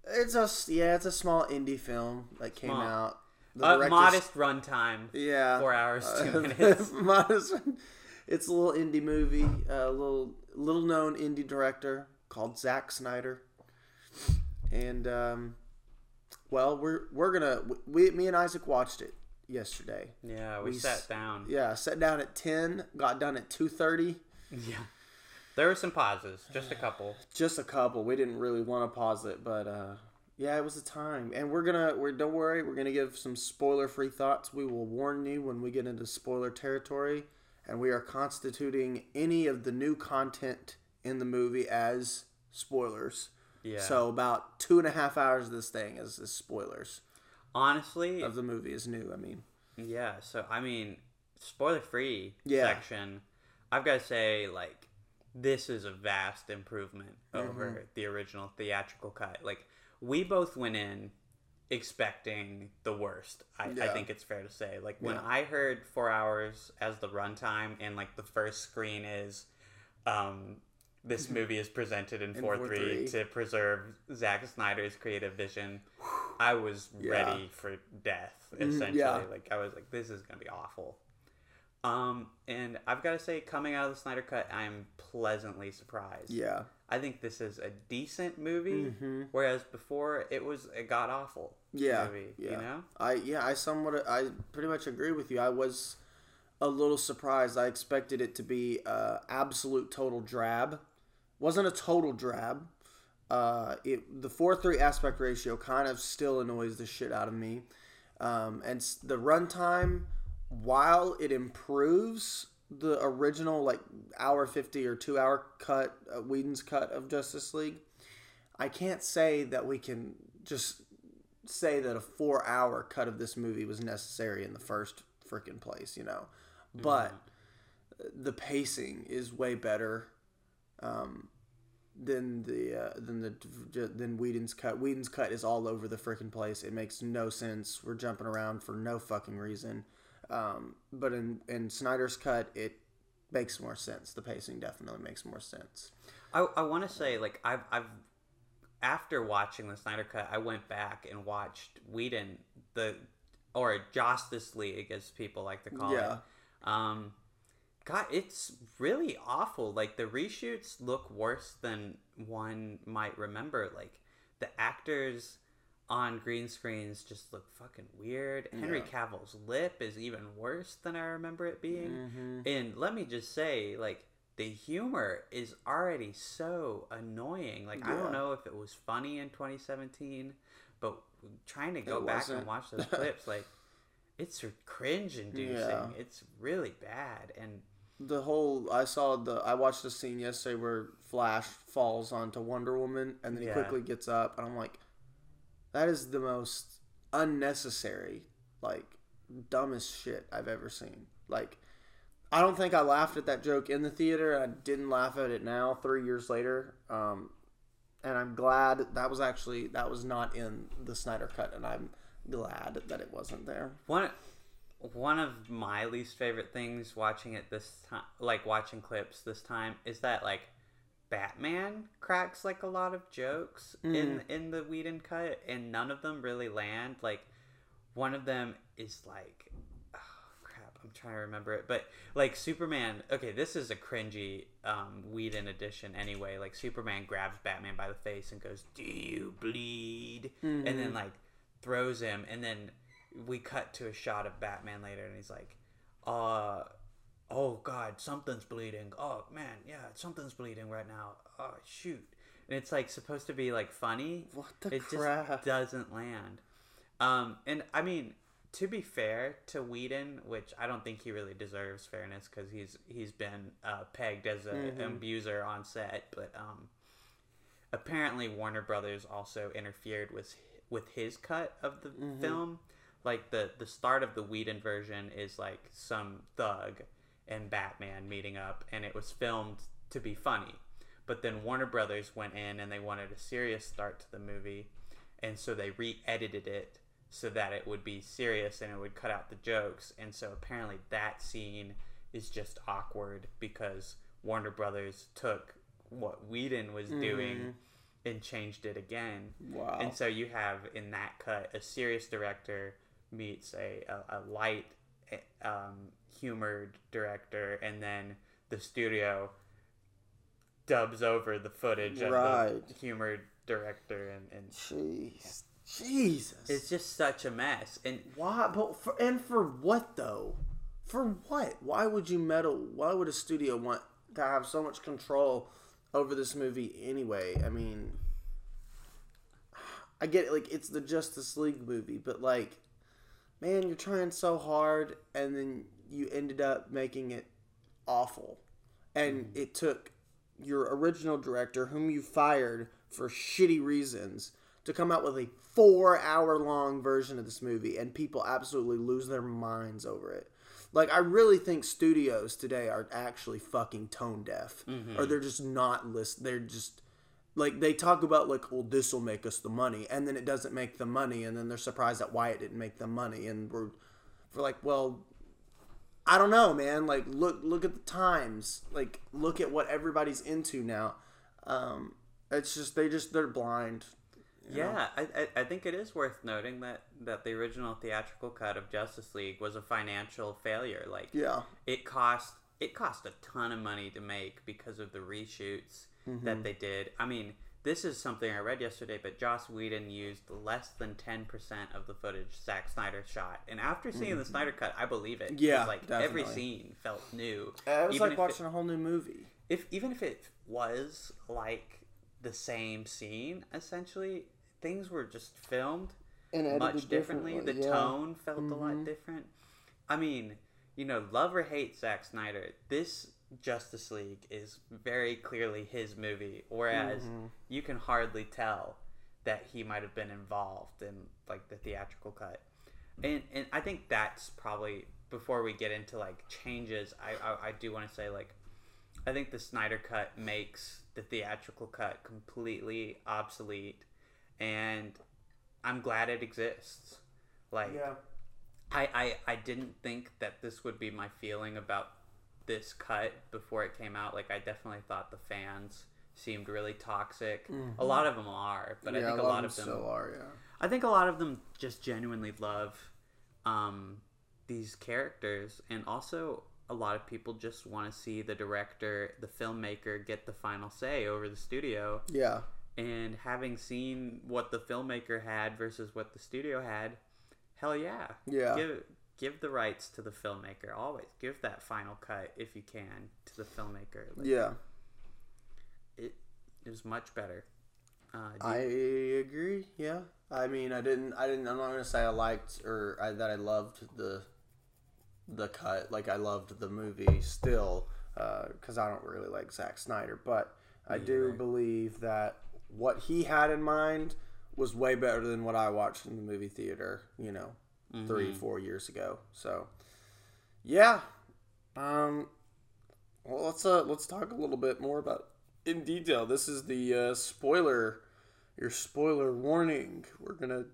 A: It's a yeah, it's a small indie film that came out. The
B: Uh,
A: director's-
B: modest runtime.
A: Yeah.
B: Four hours, two
A: Uh, (laughs)
B: minutes. (laughs)
A: modest. It's a little indie movie. A little little known indie director called Zack Snyder. And um, well, we're we're gonna we me and Isaac watched it yesterday.
B: Yeah, we,
A: We
B: sat down.
A: Yeah, sat down at ten, got done at two thirty.
B: Yeah. There were some pauses, just a couple.
A: Just a couple. We didn't really want to pause it, but uh, yeah, it was the time. And we're gonna we're don't worry, we're gonna give some spoiler free thoughts. We will warn you when we get into spoiler territory, and we are constituting any of the new content in the movie as spoilers.
B: Yeah.
A: So about two and a half hours of this thing is, is spoilers
B: honestly,
A: of the movie is new. I mean,
B: yeah. So I mean, spoiler free
A: Yeah.
B: section. I've got to say, like, this is a vast improvement
A: Mm-hmm.
B: over the original theatrical cut. Like, we both went in expecting the worst. I, I think it's fair to say. Like when
A: Yeah.
B: I heard four hours as the runtime, and like the first screen is, um, this movie is presented in
A: In
B: four three to preserve Zack Snyder's creative vision. I was
A: Yeah.
B: ready for death.
A: Mhm,
B: Essentially,
A: yeah.
B: like I was like, this is gonna be awful. Um, and I've got to say, coming out of the Snyder Cut, I'm pleasantly surprised.
A: yeah,
B: I think this is a decent movie,
A: hmm
B: whereas before it was a god awful
A: yeah,
B: movie.
A: yeah.
B: You know?
A: I yeah, I somewhat I pretty much agree with you. I was a little surprised. I expected it to be uh, absolute total drab. Wasn't a total drab. Uh, it the four three aspect ratio kind of still annoys the shit out of me. Um, and the runtime, while it improves the original like hour fifty or two hour cut, uh, Whedon's cut of Justice League, I can't say that we can just say that a four hour cut of this movie was necessary in the first freaking place, you know. But the pacing is way better um, than the uh, than the than Whedon's cut. Whedon's cut is all over the freaking place. It makes no sense. We're jumping around for no fucking reason. Um, but in in Snyder's cut, it makes more sense. The pacing definitely makes more sense.
B: I, I want to say like I've I've after watching the Snyder Cut, I went back and watched Whedon the or Justice League as people like to call
A: Yeah.
B: it. Um, God, it's really awful. Like the reshoots look worse than one might remember. Like the actors on green screens just look fucking weird. Henry Cavill's lip is even worse than I remember it being.
A: Mm-hmm.
B: And let me just say, like, the humor is already so annoying. Like, I don't know if it was funny in 2017, but trying to go back and watch those (laughs) clips, like, it's cringe inducing.
A: Yeah.
B: It's really bad. And
A: the whole I saw the I watched the scene yesterday where Flash falls onto Wonder Woman and then he
B: Yeah.
A: quickly gets up and I'm like that is the most unnecessary like dumbest shit I've ever seen. Like I don't think I laughed at that joke in the theater I didn't laugh at it now 3 years later. Um and I'm glad that was actually that was not in the Snyder cut and I'm glad that it wasn't there.
B: one one of my least favorite things watching it this time, like watching clips this time, is that like Batman cracks like a lot of jokes in in the Whedon cut, and none of them really land. Like one of them is like, oh, crap, I'm trying to remember it, but like Superman. Okay, this is a cringy um, Whedon edition anyway. Like Superman grabs Batman by the face and goes, "Do you bleed?" And then like throws him, and then we cut to a shot of Batman later, and he's like, "Uh, oh God, something's bleeding. Oh man, yeah, something's bleeding right now. Oh shoot." And it's like supposed to be like funny.
A: What the
B: it
A: crap?
B: just doesn't land. Um, and I mean, to be fair to Whedon, which I don't think he really deserves fairness because he's he's been uh, pegged as a,
A: Mm-hmm.
B: an abuser on set, but um, apparently Warner Brothers also interfered with with his cut of the
A: Mm-hmm.
B: film. Like the the start of the Whedon version is like some thug and Batman meeting up, and it was filmed to be funny. But then Warner Brothers went in and they wanted a serious start to the movie, and so they re-edited it so that it would be serious and it would cut out the jokes. And so apparently that scene is just awkward because Warner Brothers took what Whedon was doing and changed it again.
A: Wow.
B: And so you have in that cut a serious director meets a, a, a light eh, um, humored director, and then the studio dubs over the footage of the humored director, and, and
A: Jeez. Jesus.
B: it's just such a mess. And
A: Why? But for, and for what though? For what? Why would you meddle? Why would a studio want to have so much control over this movie anyway? I mean, I get it. Like it's the Justice League movie, but like, man, you're trying so hard, and then you ended up making it awful, and mm-hmm. it took your original director, whom you fired for shitty reasons, to come out with a four hour long version of this movie, and people absolutely lose their minds over it. Like, I really think studios today are actually fucking tone deaf, or they're just not list. They're just like they talk about like, well, this will make us the money, and then it doesn't make the money, and then they're surprised at why it didn't make the money, and we're we're like, well, I don't know, man. Like, look, look at the times. Like, look at what everybody's into now. Um, it's just they just they're blind.
B: Yeah, I, I, I think it is worth noting that, that the original theatrical cut of Justice League was a financial failure. Like,
A: Yeah.
B: it cost it cost a ton of money to make because of the reshoots
A: Mm-hmm.
B: that they did. I mean, this is something I read yesterday, but Joss Whedon used less than ten percent of the footage Zack Snyder shot. And after seeing the Snyder cut, I believe it.
A: Mm-hmm. Yeah,
B: like every scene felt new.
A: Uh, It was
B: Even
A: like
B: if it-
A: watching a whole new movie.
B: if even if it was like the same scene essentially things were just filmed
A: And
B: much differently,
A: differently,
B: the
A: yeah. Mm-hmm.
B: tone felt a lot different i mean you know love or hate Zack snyder this justice league is very clearly his movie whereas
A: Mm-hmm.
B: you can hardly tell that he might have been involved in like the theatrical cut and and i think that's probably before we get into like changes i i, I do want to say like I think the Snyder cut makes the theatrical cut completely obsolete, and I'm glad it exists. Like, I, I, I didn't think that this would be my feeling about this cut before it came out. Like, I definitely thought the fans seemed really toxic. A lot of them are, but I think a lot of them
A: still are. Yeah.
B: I think a lot of them just genuinely love um, these characters, and also a lot of people just want to see the director, the filmmaker, get the final say over the studio.
A: Yeah.
B: And having seen what the filmmaker had versus what the studio had, hell yeah,
A: Yeah.
B: give give the rights to the filmmaker. Always give that final cut if you can to the filmmaker. Like,
A: Yeah.
B: it is much better. Uh,
A: I
B: you-
A: agree. Yeah. I mean, I didn't. I didn't. I'm not gonna say I liked or I, that I loved the the cut. Like I loved the movie still, because I don't really like Zack Snyder. But I do believe that what he had in mind was way better than what I watched in the movie theater. You know, three, four years ago. So, yeah. Um. Well, let's uh let's talk a little bit more about in detail. This is the uh, spoiler, your spoiler warning. We're gonna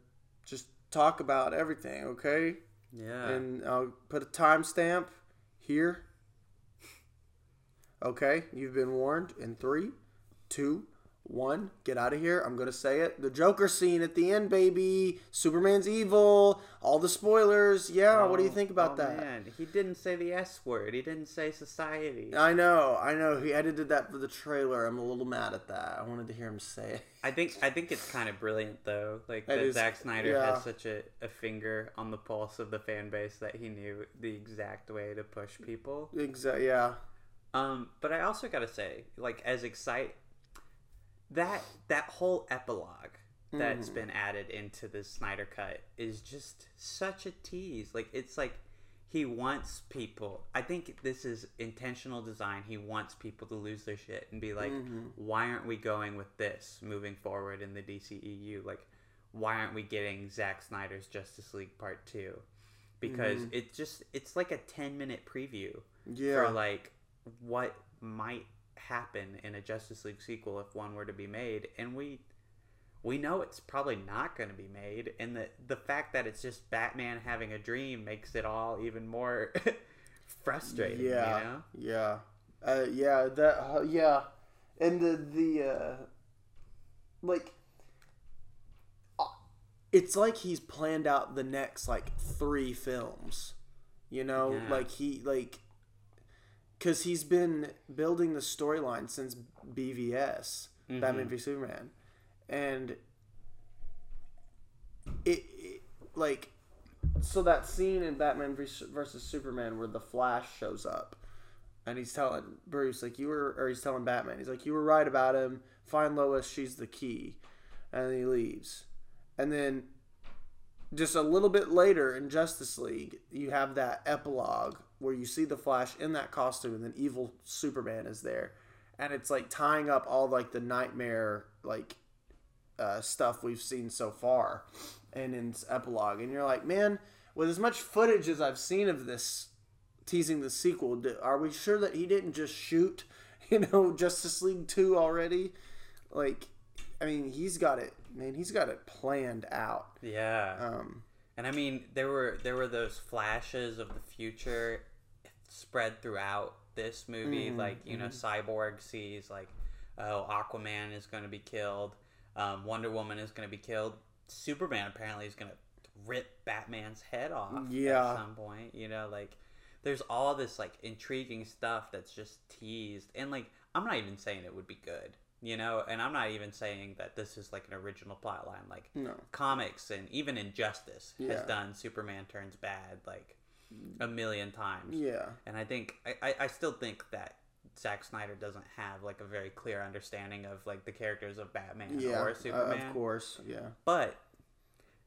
A: just talk about everything, okay?
B: yeah.
A: And I'll put a timestamp here. Okay, you've been warned. In three, two, One, get out of here. I'm gonna say it. The Joker scene at the end, baby. Superman's evil. All the spoilers. Yeah. what do you think about
B: oh,
A: that?
B: Man, he didn't say the S word. He didn't say society.
A: I know. I know. He edited that for the trailer. I'm a little mad at that. I wanted to hear him say it.
B: I think I think it's kind of brilliant though, like
A: It
B: that
A: is-
B: Zack Snyder
A: yeah.
B: has such a, a finger on the pulse of the fan base that he knew the exact way to push people.
A: Exactly. Yeah.
B: Um, but I also gotta say, like as excite that that whole epilogue that's
A: Mm-hmm.
B: been added into the Snyder cut is just such a tease. Like it's like he wants people. I think this is intentional design. He wants people to lose their shit and be like,
A: Mm-hmm.
B: "Why aren't we going with this moving forward in the DCEU? Like, why aren't we getting Zack Snyder's Justice League Part 2? Because it just it's like a 10 minute preview
A: Yeah.
B: for like what might happen in a Justice League sequel if one were to be made, and we we know it's probably not going to be made, and the the fact that it's just Batman having a dream makes it all even more (laughs) frustrating.
A: Yeah,
B: you know?
A: yeah, uh, yeah. That uh, yeah, and the the uh, like, uh, it's like he's planned out the next like three films. You know,
B: Yeah.
A: like he like, because he's been building the storyline since BVS, mm-hmm. Batman v Superman, and it, it like so that scene in Batman vs versus Superman where the Flash shows up, and he's telling Bruce like you were, or he's telling Batman, he's like you were right about him. Find Lois, she's the key, and then he leaves, and then just a little bit later in Justice League, you have that epilogue where you see the Flash in that costume, and then evil Superman is there, and it's like tying up all like the nightmare like uh, stuff we've seen so far and in epilogue. And you're like man with as much footage as i've seen of this teasing the sequel are we sure that he didn't just shoot (laughs) you know justice league 2 already? Like i mean he's got it man he's got it planned out.
B: Yeah.
A: um
B: And I mean, there were there were those flashes of the future spread throughout this movie.
A: Mm-hmm,
B: like you know, Cyborg sees like, oh, Aquaman is going to be killed. Um, Wonder Woman is going to be killed. Superman apparently is going to rip Batman's head off
A: Yeah.
B: at some point. You know, like there's all this like intriguing stuff that's just teased, and like I'm not even saying it would be good. You know, and I'm not even saying that this is like an original plot line. Like
A: no
B: comics and even Injustice has done Superman turns bad like a million times.
A: yeah
B: And I think I, I, I still think that Zack Snyder doesn't have like a very clear understanding of like the characters of Batman
A: yeah
B: or
A: uh,
B: Superman.
A: of course yeah
B: But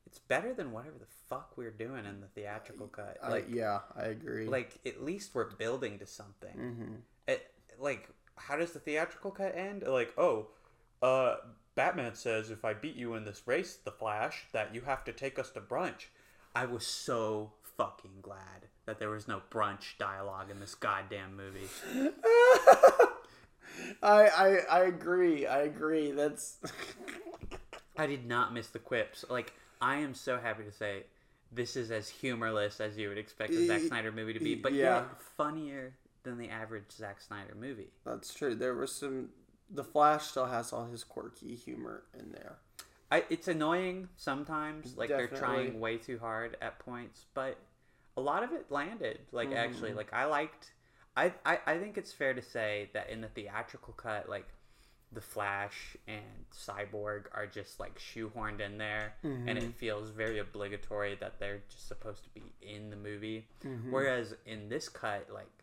B: it's better than whatever the fuck we're doing in the theatrical cut.
A: I,
B: Like
A: yeah i agree
B: like at least we're building to something.
A: mm-hmm.
B: It, like how does the theatrical cut end? Like, oh, uh, Batman says if I beat you in this race, the Flash, that you have to take us to brunch. I was so fucking glad that there was no brunch dialogue in this goddamn movie. (laughs)
A: I, I i agree i agree that's (laughs)
B: I did not miss the quips. Like, I am so happy to say this is as humorless as you would expect a Zack Snyder movie to be, but
A: yeah.
B: funnier than the average Zack Snyder movie.
A: That's true. There was some. The Flash still has all his quirky humor in there.
B: I, it's annoying sometimes. Like they're trying way too hard at points, but a lot of it landed. Like actually,
A: Mm-hmm.
B: like I liked. I, I I think it's fair to say that in the theatrical cut, like the Flash and Cyborg are just like shoehorned in there, and
A: Mm-hmm.
B: it feels very obligatory that they're just supposed to be in the movie.
A: Mm-hmm.
B: Whereas in this cut, like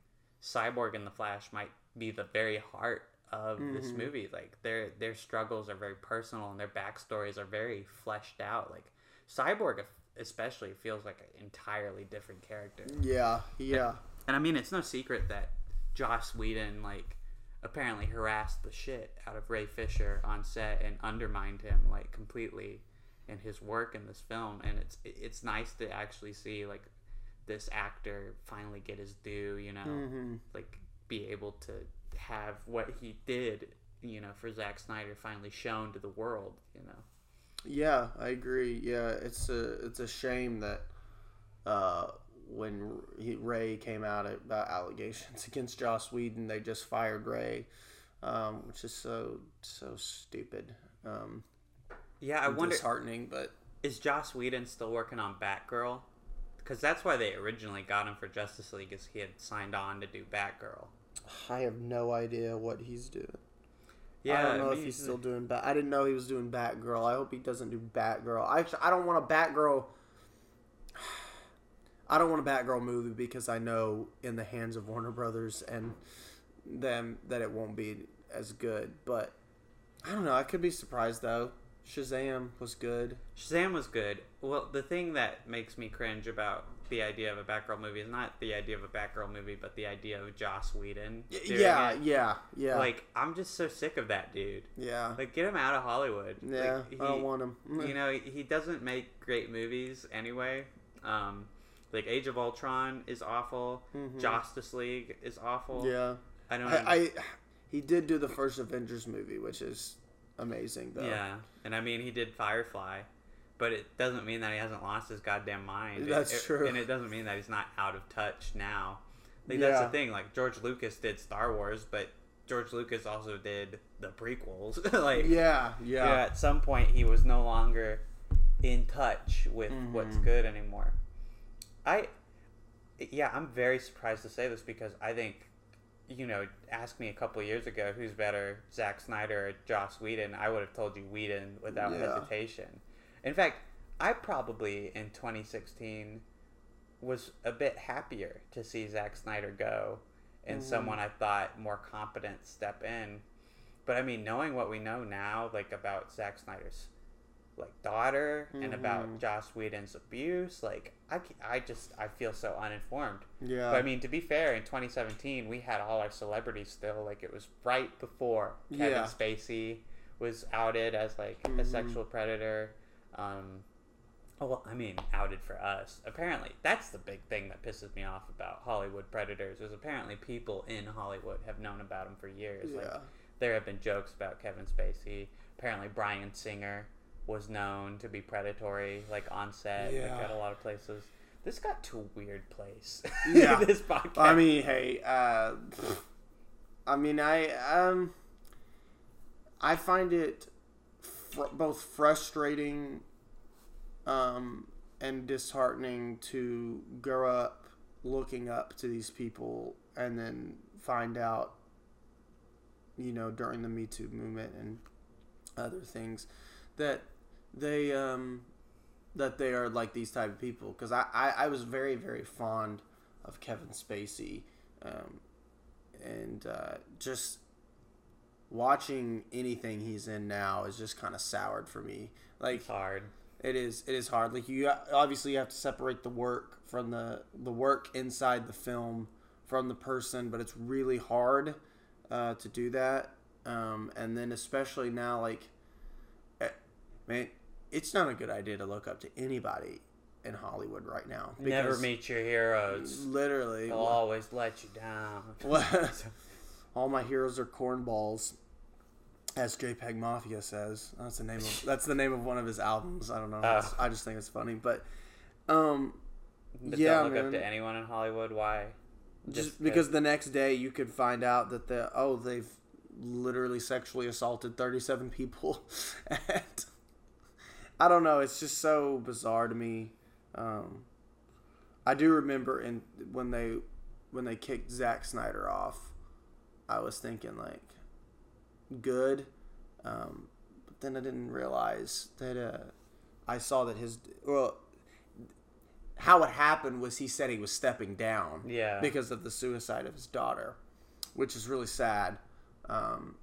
B: Cyborg and the Flash might be the very heart of this
A: Mm-hmm.
B: movie. Like their their struggles are very personal and their backstories are very fleshed out. Like Cyborg especially feels like an entirely different character.
A: Yeah, yeah,
B: And I mean, it's no secret that Joss Whedon like apparently harassed the shit out of Ray Fisher on set and undermined him like completely in his work in this film. And it's it's nice to actually see like this actor finally get his due. You know,
A: Mm-hmm.
B: like be able to have what he did. You know, for Zack Snyder finally shown to the world. You know.
A: yeah. I agree. Yeah, it's a it's a shame that uh, when he, Ray came out about allegations (laughs) against Joss Whedon, they just fired Ray. um, which is so so stupid. Um,
B: Yeah, I wonder
A: disheartening, but
B: is Joss Whedon still working on Batgirl? Because that's why they originally got him for Justice League, is he had signed on to do Batgirl.
A: I have no idea what he's doing.
B: Yeah,
A: I don't know if he's still doing Bat. I didn't know he was doing Batgirl. I hope he doesn't do Batgirl. I actually, I don't want a Batgirl. (sighs) I don't want a Batgirl movie because I know in the hands of Warner Brothers and them that it won't be as good. But I don't know. I could be surprised though. Shazam was good.
B: Shazam was good. Well, the thing that makes me cringe about the idea of a Batgirl movie is not the idea of a Batgirl movie, but the idea of Joss Whedon.
A: Yeah,
B: it.
A: yeah, yeah,
B: Like, I'm just so sick of that dude.
A: yeah,
B: Like, get him out of Hollywood.
A: yeah.
B: Like,
A: I don't want him. (laughs)
B: you know, he doesn't make great movies anyway. Um, like Age of Ultron is awful.
A: Mhm.
B: Justice League is awful.
A: yeah.
B: I don't.
A: I, I he did do the first Avengers movie, which is amazing though.
B: yeah, and I mean he did Firefly, but it doesn't mean that he hasn't lost his goddamn mind.
A: That's
B: It-
A: true.
B: and it doesn't mean that he's not out of touch now. Like that's the thing. Like George Lucas did Star Wars, but George Lucas also did the prequels. (laughs) like
A: Yeah,
B: yeah,
A: yeah.
B: at some point he was no longer in touch with what's
A: Mhm.
B: good anymore. I, yeah, I'm very surprised to say this because I think, you know, ask me a couple of years ago who's better, Zack Snyder or Joss Whedon, I would have told you Whedon without
A: Yeah.
B: hesitation. In fact, I probably in 2016 was a bit happier to see Zack Snyder go and
A: Mhm.
B: someone I thought more competent step in. But I mean, knowing what we know now, like about Zack Snyder's like daughter and about
A: Mhm.
B: Joss Whedon's abuse, like I, I just I feel so uninformed.
A: Yeah.
B: But I mean, to be fair, in 2017 we had all our celebrities still. Like it was right before Kevin
A: Yeah.
B: Spacey was outed as like a
A: Mhm.
B: sexual predator. Um, oh, well, I mean, outed for us. Apparently, that's the big thing that pisses me off about Hollywood predators. Is apparently people in Hollywood have known about him for years. Like,
A: yeah.
B: there have been jokes about Kevin Spacey. Apparently, Bryan Singer was known to be predatory, like on set, like at a lot of places. This got to a weird place. (laughs)
A: Yeah.
B: this podcast.
A: I mean, hey, uh, I mean, I um, I find it fr- both frustrating, um, and disheartening to grow up looking up to these people and then find out, you know, during the Me Too movement and other things, that they um, that they are like these type of people because I, I I was very very fond of Kevin Spacey, um, and uh, just watching anything he's in now is just kind of soured for me. Like
B: it's hard.
A: it is it is hard. Like you obviously you have to separate the work from the the work inside the film from the person, but it's really hard uh, to do that. Um, and then especially now, like, eh, man, it's not a good idea to look up to anybody in Hollywood right now.
B: Never meet your heroes.
A: Literally,
B: They'll always let you down.
A: what- (laughs) all my heroes are cornballs, as JPEG Mafia says. That's the name of (laughs) that's the name of one of his albums. I don't know. It's- I just think it's funny, but um,
B: But
A: yeah,
B: don't look
A: man.
B: up to anyone in Hollywood. Why?
A: just because the next day you could find out that the oh they've literally sexually assaulted 37 people (laughs) and i don't know it's just so bizarre to me um, i do remember in when they when they kicked Zack snyder off i was thinking like good um, but then i didn't realize that uh, i saw that his well how it happened was he said he was stepping down
B: Yeah.
A: because of the suicide of his daughter, which is really sad. Um,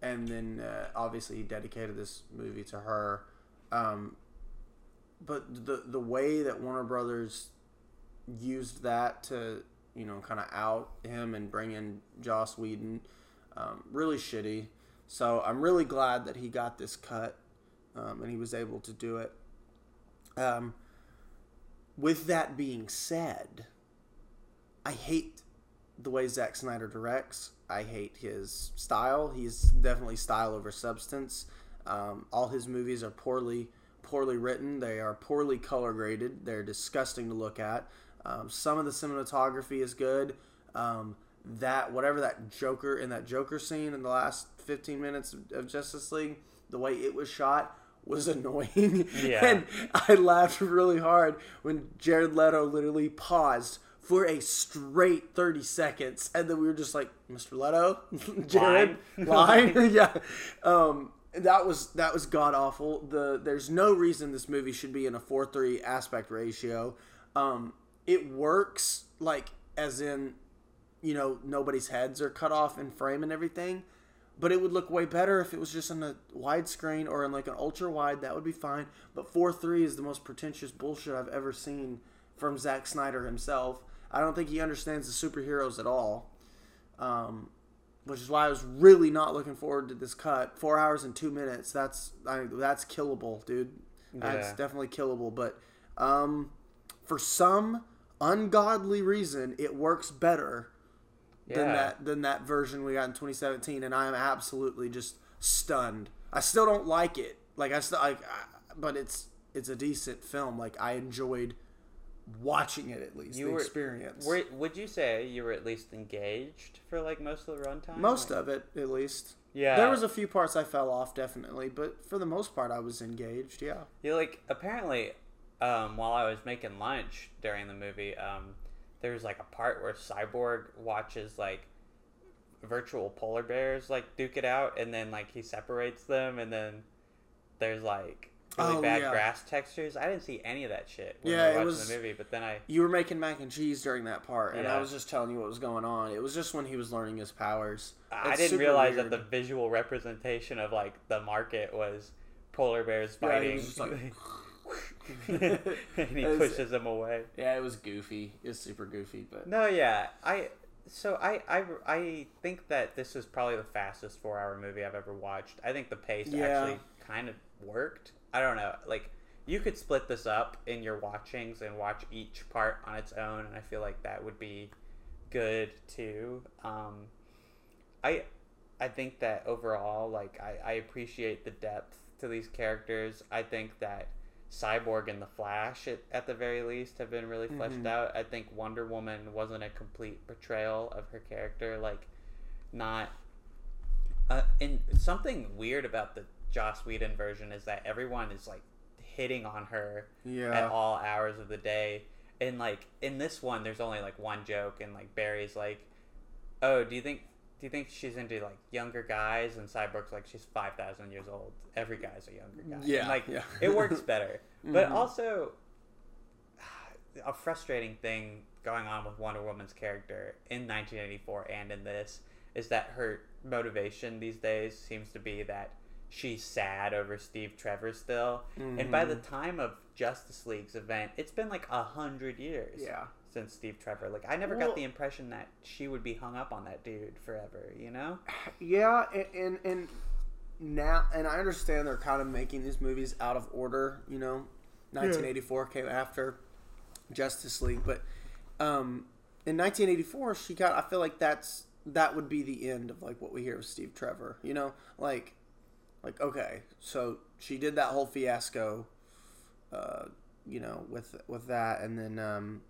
A: and then uh, obviously he dedicated this movie to her. Um, but the the way that Warner Brothers used that to you know kind of out him and bring in Joss Whedon, um, really shitty. So I'm really glad that he got this cut um, and he was able to do it. Um, with that being said, I hate the way Zack Snyder directs. I hate his style. He's definitely style over substance. Um, all his movies are poorly poorly written. They are poorly color graded. They're disgusting to look at. Um, some of the cinematography is good. Um, that whatever that Joker in that Joker scene in the last 15 minutes of, of Justice League, the way it was shot was (laughs) annoying.
B: Yeah.
A: and I laughed really hard when Jared Leto literally paused for a straight 30 seconds and then we were just like Mr. Leto (laughs) Jared
B: Line.
A: line (laughs) yeah um that was that was god awful the there's no reason this movie should be in a 4-3 aspect ratio. Um it works like as in you know nobody's heads are cut off in frame and everything but it would look way better if it was just in a widescreen or in like an ultra wide. That would be fine. But 4-3 is the most pretentious bullshit i've ever seen from Zack Snyder himself. I don't think he understands the superheroes at all. Um, which is why I was really not looking forward to this cut. Four hours and two minutes. That's I, that's killable, dude. That's
B: Yeah.
A: definitely killable. But um, for some ungodly reason, it works better than that than that version we got in 2017, and I am absolutely just stunned. I still don't like it. Like I still like, I- but it's it's a decent film. Like I enjoyed watching it at least.
B: You
A: the
B: were-
A: experience.
B: Were, would you say you were at least engaged for like most of the runtime?
A: Most
B: Like-
A: of it, at least.
B: Yeah.
A: There was a few parts I fell off, definitely, but for the most part, I was engaged. Yeah.
B: Yeah, like apparently, um, while I was making lunch during the movie, um, there's like a part where Cyborg watches like virtual polar bears like duke it out, and then like he separates them, and then there's like really
A: Oh,
B: bad
A: yeah.
B: grass textures. I didn't see any of that shit when
A: Yeah,
B: we were watching
A: was-
B: the movie, but then I
A: You were making mac and cheese during that part, and I was just telling you what was going on. It was just when he was learning his powers.
B: I didn't realize
A: weird.
B: that the visual representation of like the market was polar bears
A: Yeah,
B: fighting.
A: like- (laughs) (laughs)
B: and he pushes them away.
A: Yeah, it was goofy. It was super goofy, but
B: No, yeah, I so I I I think that this is probably the fastest four hour movie I've ever watched. I think the pace
A: Yeah.
B: actually kind of worked. I don't know, like you could split this up in your watchings and watch each part on its own, and I feel like that would be good too. Um, I I think that overall, like I, I appreciate the depth to these characters. I think that Cyborg and the Flash, at, at the very least, have been really fleshed
A: Mhm.
B: out. I think Wonder Woman wasn't a complete portrayal of her character. Like, not. Uh, and something weird about the Joss Whedon version is that everyone is like hitting on her at all hours of the day. And like in this one, there's only like one joke, and like Barry's like, "Oh, do you think do you think she's into like younger guys?" And Cyborg's like, "She's five thousand years old. Every guy's a younger guy." And,
A: Yeah,
B: like
A: yeah.
B: it works better. (laughs) But
A: Mhm.
B: also, a frustrating thing going on with Wonder Woman's character in 1984 and in this is that her motivation these days seems to be that she's sad over Steve Trevor still. And by the
A: Mm-hmm.
B: time of Justice League's event, it's been like a hundred years
A: yeah.
B: since Steve Trevor. Like I never
A: Well-
B: got the impression that she would be hung up on that dude forever. You know? (sighs)
A: Yeah, and, and and now, and I understand they're kind of making these movies out of order. You know, 1984 came after Justice League, but um, in 1984, she got. I feel like that's that would be the end of like what we hear of Steve Trevor. You know, like like okay, so she did that whole fiasco. Uh, you know, with with that, and then um,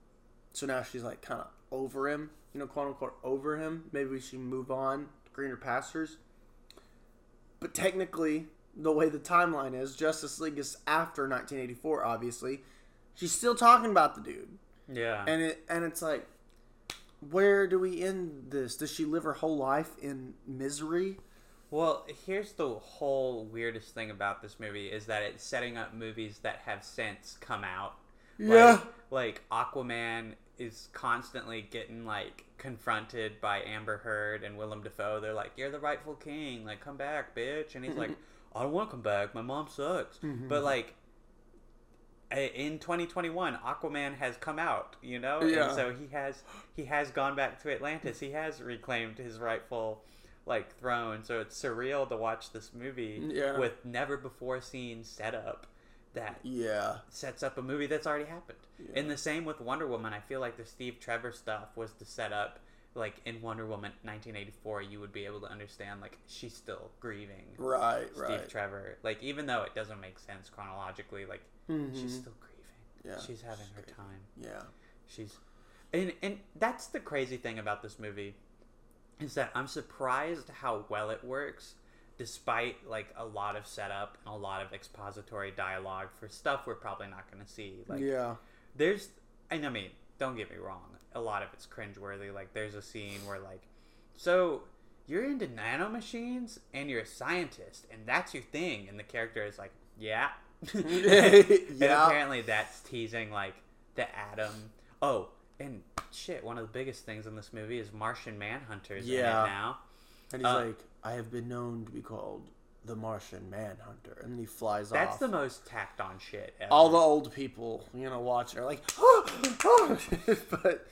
A: so now she's like kind of over him. You know, quote unquote over him. Maybe we should move on to greener pastures. But technically, the way the timeline is, Justice League is after 1984. Obviously, she's still talking about the dude,
B: Yeah.
A: and it and it's like, where do we end this? Does she live her whole life in misery?
B: Well, here's the whole weirdest thing about this movie is that it's setting up movies that have since come out.
A: Yeah.
B: Like, like Aquaman is constantly getting like confronted by Amber Heard and Willem Dafoe. They're like, "You're the rightful king. Like, come back, bitch." And he's like, (laughs) "I don't want to come back. My mom sucks." Mm-hmm. But like in 2021 aquaman has come out you know
A: Yeah.
B: and so he has he has gone back to atlantis he has reclaimed his rightful like throne. so it's surreal to watch this movie
A: Yeah.
B: with never before seen setup that
A: Yeah.
B: sets up a movie that's already happened and the same with wonder woman i feel like the steve trevor stuff was to set up like in wonder woman 1984 you would be able to understand like she's still grieving
A: Right. Right.
B: Steve
A: Right.
B: Trevor. Like even though it doesn't make sense chronologically, like
A: Mhm.
B: she's still grieving.
A: Yeah,
B: she's having
A: she's
B: her
A: grieving.
B: time.
A: Yeah.
B: She's and and that's the crazy thing about this movie is that I'm surprised how well it works despite like a lot of setup and a lot of expository dialogue for stuff we're probably not going to see. Like
A: yeah.
B: there's and I mean, don't get me wrong, a lot of it's cringeworthy. Like there's a scene where like so you're into nanomachines and you're a scientist and that's your thing and the character is like, Yeah. (laughs) (laughs) And apparently that's teasing like the atom. Oh, and shit, one of the biggest things in this movie is Martian Manhunters in
A: Yeah.
B: it now.
A: And he's
B: Uh,
A: like, I have been known to be called the Martian Manhunter. And then he flies
B: That's
A: off.
B: That's the most tacked on shit ever.
A: All the old people, you know, watching are like, (laughs) but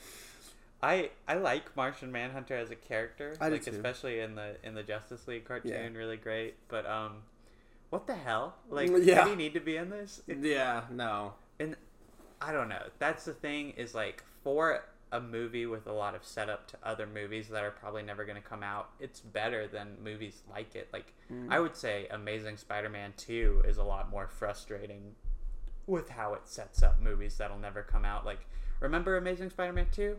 B: I I like Martian Manhunter as a character,
A: I
B: like
A: too.
B: especially in the in the Justice League cartoon,
A: Yeah.
B: really great. But um, what the hell? Like, (laughs)
A: Yeah.
B: did he need to be in this?
A: Yeah, no.
B: and I don't know. That's the thing is like for a movie with a lot of setup to other movies that are probably never going to come out, it's better than movies like it. Like mm. I would say Amazing Spider-Man 2 is a lot more frustrating with how it sets up movies that'll never come out. Like remember Amazing Spider-Man 2?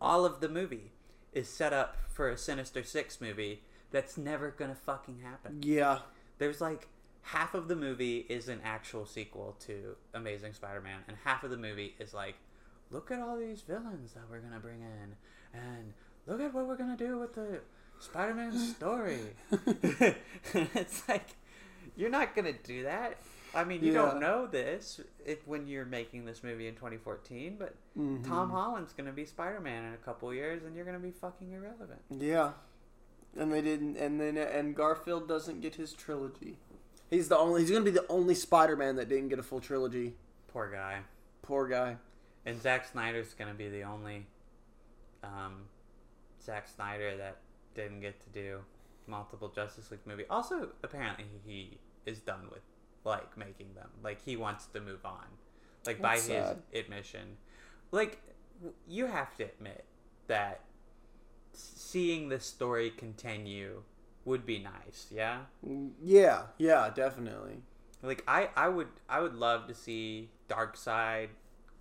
B: All of the movie is set up for a Sinister 6 movie that's never going to fucking happen
A: Yeah.
B: there's like half of the movie is an actual sequel to Amazing Spider-Man, and half of the movie is like, look at all these villains that we're gonna bring in, and look at what we're gonna do with the Spider-Man (laughs) story. (laughs) it's like you're not gonna do that. I mean, you
A: Yeah.
B: don't know this if when you're making this movie in 2014, but
A: Mm-hmm.
B: Tom Holland's gonna be Spider-Man in a couple years, and you're gonna be fucking irrelevant.
A: Yeah. And they didn't and then and Garfield doesn't get his trilogy. He's the only he's gonna be the only Spider Man that didn't get a full trilogy.
B: Poor guy.
A: Poor guy.
B: And Zack Snyder's gonna be the only um, Zack Snyder that didn't get to do multiple Justice League movie. Also, apparently he is done with like making them. Like he wants to move on. Like by
A: That's
B: his
A: sad.
B: admission. Like you have to admit that seeing this story continue would be nice. Yeah.
A: Yeah, yeah, definitely.
B: Like I, I would I would love to see Darkseid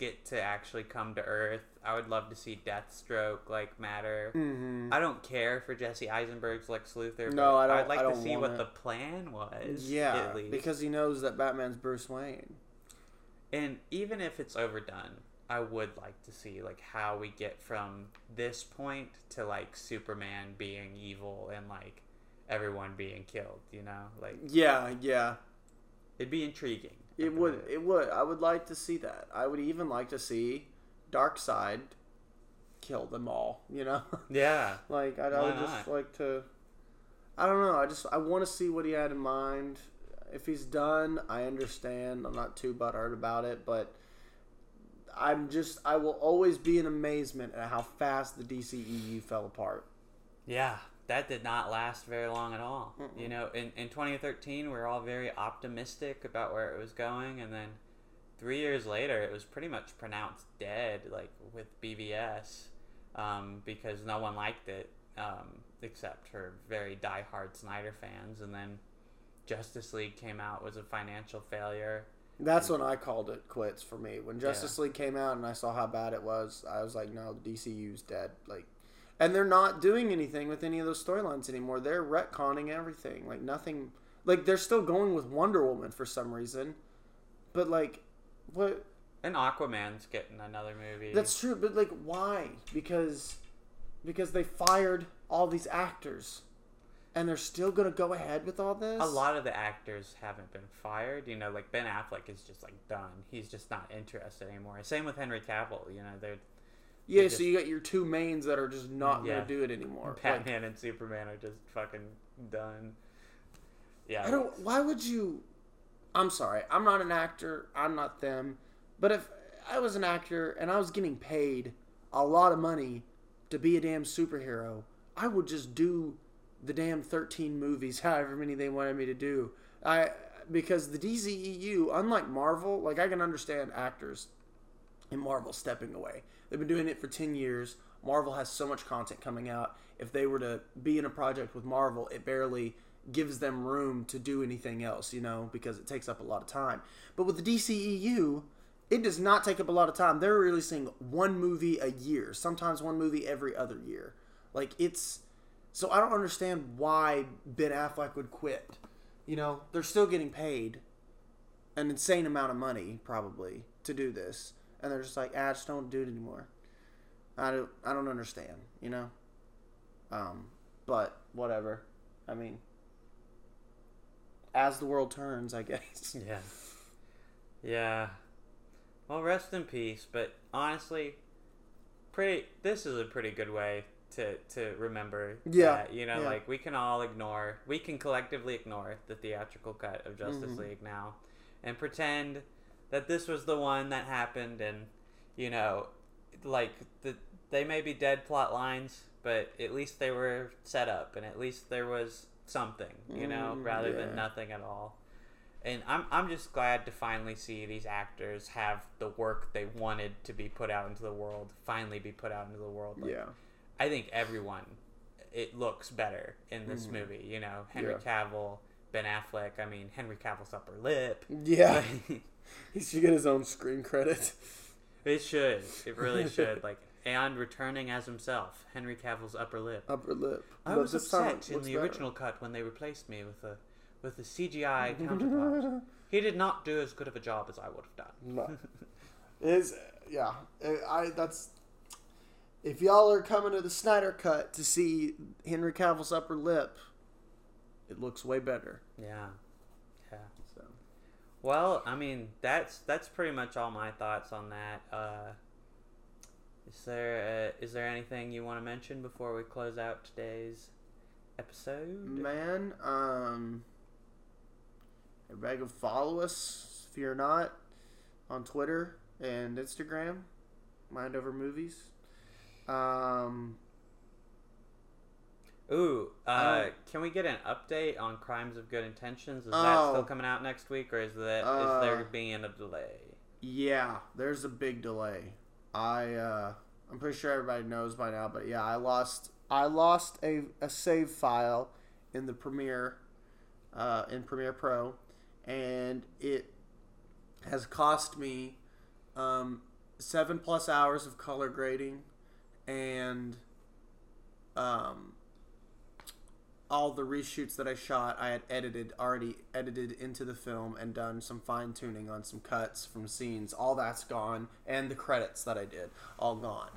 B: get to actually come to Earth. I would love to see Deathstroke like matter.
A: Mm-hmm.
B: I don't care for Jesse Eisenberg's Lex Luthor.
A: No,
B: but
A: I don't-
B: I'd like
A: I
B: to
A: don't
B: see what
A: it.
B: the plan was.
A: Yeah, because he knows that Batman's Bruce Wayne.
B: and even if it's overdone, I would like to see like how we get from this point to like Superman being evil and like everyone being killed. You know, like
A: Yeah, yeah.
B: it'd be intriguing.
A: It would. It would. I would like to see that. I would even like to see Darkseid kill them all. You know, (laughs)
B: Yeah.
A: like I, I would just like to. I don't know. I just I want to see what he had in mind. If he's done, I understand. I'm not too butthurt about it, but I'm just I will always be in amazement at how fast the DCEU fell apart.
B: Yeah, that did not last very long at all.
A: Mm-mm.
B: You know, in, in 2013, we were all very optimistic about where it was going, and then three years later, it was pretty much pronounced dead, like with BVS, um, because no one liked it, um, except for very diehard Snyder fans. And then Justice League came out, was a financial failure.
A: That's when I called it quits for me. When Justice League came out and I saw how bad it was, I was like, no, DCU's dead. Like, and they're not doing anything with any of those storylines anymore. They're retconning everything. Like nothing. Like they're still going with Wonder Woman for some reason, but like, what?
B: And Aquaman's getting another movie.
A: That's true, but like, why? Because, because they fired all these actors, and they're still gonna go ahead with all this.
B: a lot of the actors haven't been fired. You know, like Ben Affleck is just like done. He's just not interested anymore. Same with Henry Cavill. You know, they're
A: Yeah,
B: just-
A: so you got your two mains that are just not
B: Yeah.
A: gonna do it anymore. Like,
B: Batman and Superman are just fucking done. Yeah,
A: I don't. Why would you? I'm sorry. I'm not an actor. I'm not them. But if I was an actor and I was getting paid a lot of money to be a damn superhero, I would just do the damn 13 movies, (laughs) however many they wanted me to do. I because the DCEU, unlike Marvel, like I can understand actors in Marvel stepping away. They've been doing it for 10 years. Marvel has so much content coming out. If they were to be in a project with Marvel, it barely gives them room to do anything else, you know, because it takes up a lot of time. But with the DCEU, it does not take up a lot of time. They're releasing one movie a year, sometimes one movie every other year. Like it's so I don't understand why Ben Affleck would quit. You know, they're still getting paid an insane amount of money probably to do this, and they're just like, ah, just don't do it anymore. I don't, I don't understand. You know. Um, but whatever. I mean, as the world turns, I (laughs) guess.
B: Yeah. Yeah. Well, rest in peace. But honestly, pretty. This is a pretty good way to to remember.
A: Yeah,
B: that, you know,
A: yeah.
B: like we can all ignore. We can collectively ignore the theatrical cut of Justice
A: Mhm.
B: League now, and pretend that this was the one that happened. And you know, like the they may be dead plot lines, but at least they were set up, and at least there was something. You know,
A: Mm,
B: rather
A: yeah.
B: than nothing at all. And I'm, I'm just glad to finally see these actors have the work they wanted to be put out into the world finally be put out into the world. Like,
A: Yeah.
B: I think everyone, it looks better in this movie. You know, Henry.
A: Yeah.
B: Cavill, Ben Affleck. I mean, Henry Cavill's upper lip.
A: Yeah. (laughs) (laughs) he should get his own screen credit.
B: it should. It really (laughs) should. Like, and returning as himself, Henry Cavill's upper lip.
A: Upper lip.
B: I
A: But
B: was upset in the
A: better.
B: original cut when they replaced me with a with a CGI (laughs) counterpart. He did not do as good of a job as I would have done.
A: No. Is yeah. I, that's if y'all are coming to the Snyder cut to see Henry Cavill's upper lip, it looks way better.
B: Yeah. Well, I mean, that's that's pretty much all my thoughts on that. Uh, is there uh, is there anything you want to mention before we close out today's episode?
A: man, um everybody go follow us if you're not on Twitter and Instagram. Mind over movies. Um
B: Ooh, uh,
A: don't-
B: can we get an update on Crimes of Good Intentions? Is that
A: Oh.
B: still coming out next week, or is that is
A: Uh,
B: there being a delay?
A: Yeah, there's a big delay. I uh I'm pretty sure everybody knows by now, but yeah, I lost I lost a, a save file in the Premiere uh in Premiere Pro and it has cost me um 7 plus hours of color grading and um all the reshoots that I shot, I had edited, already edited into the film and done some fine tuning on some cuts from scenes. All that's gone, and the credits that I did, all gone.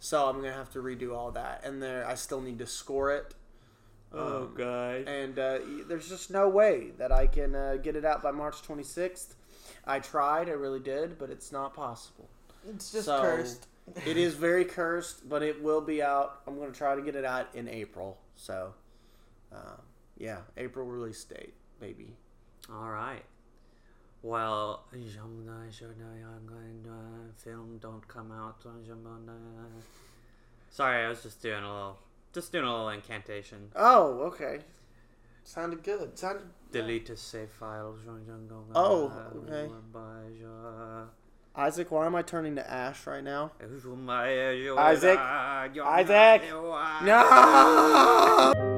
A: So I'm gonna have to redo all that, and there I still need to score it. Um,
B: God.
A: and uh, there's just no way that I can uh, get it out by March 26th. I tried, I really did, but it's not possible.
B: It's just
A: So,
B: cursed.
A: it is very cursed, but it will be out. I'm going to try to get it out in April. So, uh, yeah, April release date, maybe.
B: All right. Well, film don't come out. Sorry, I was just doing a little, just doing a little incantation.
A: Oh, okay. Sounded good. Sounded.
B: Delete a save file.
A: Oh, okay. Isaac, why am I turning to Ash right now?
B: Isaac.
A: Isaac. No! (laughs)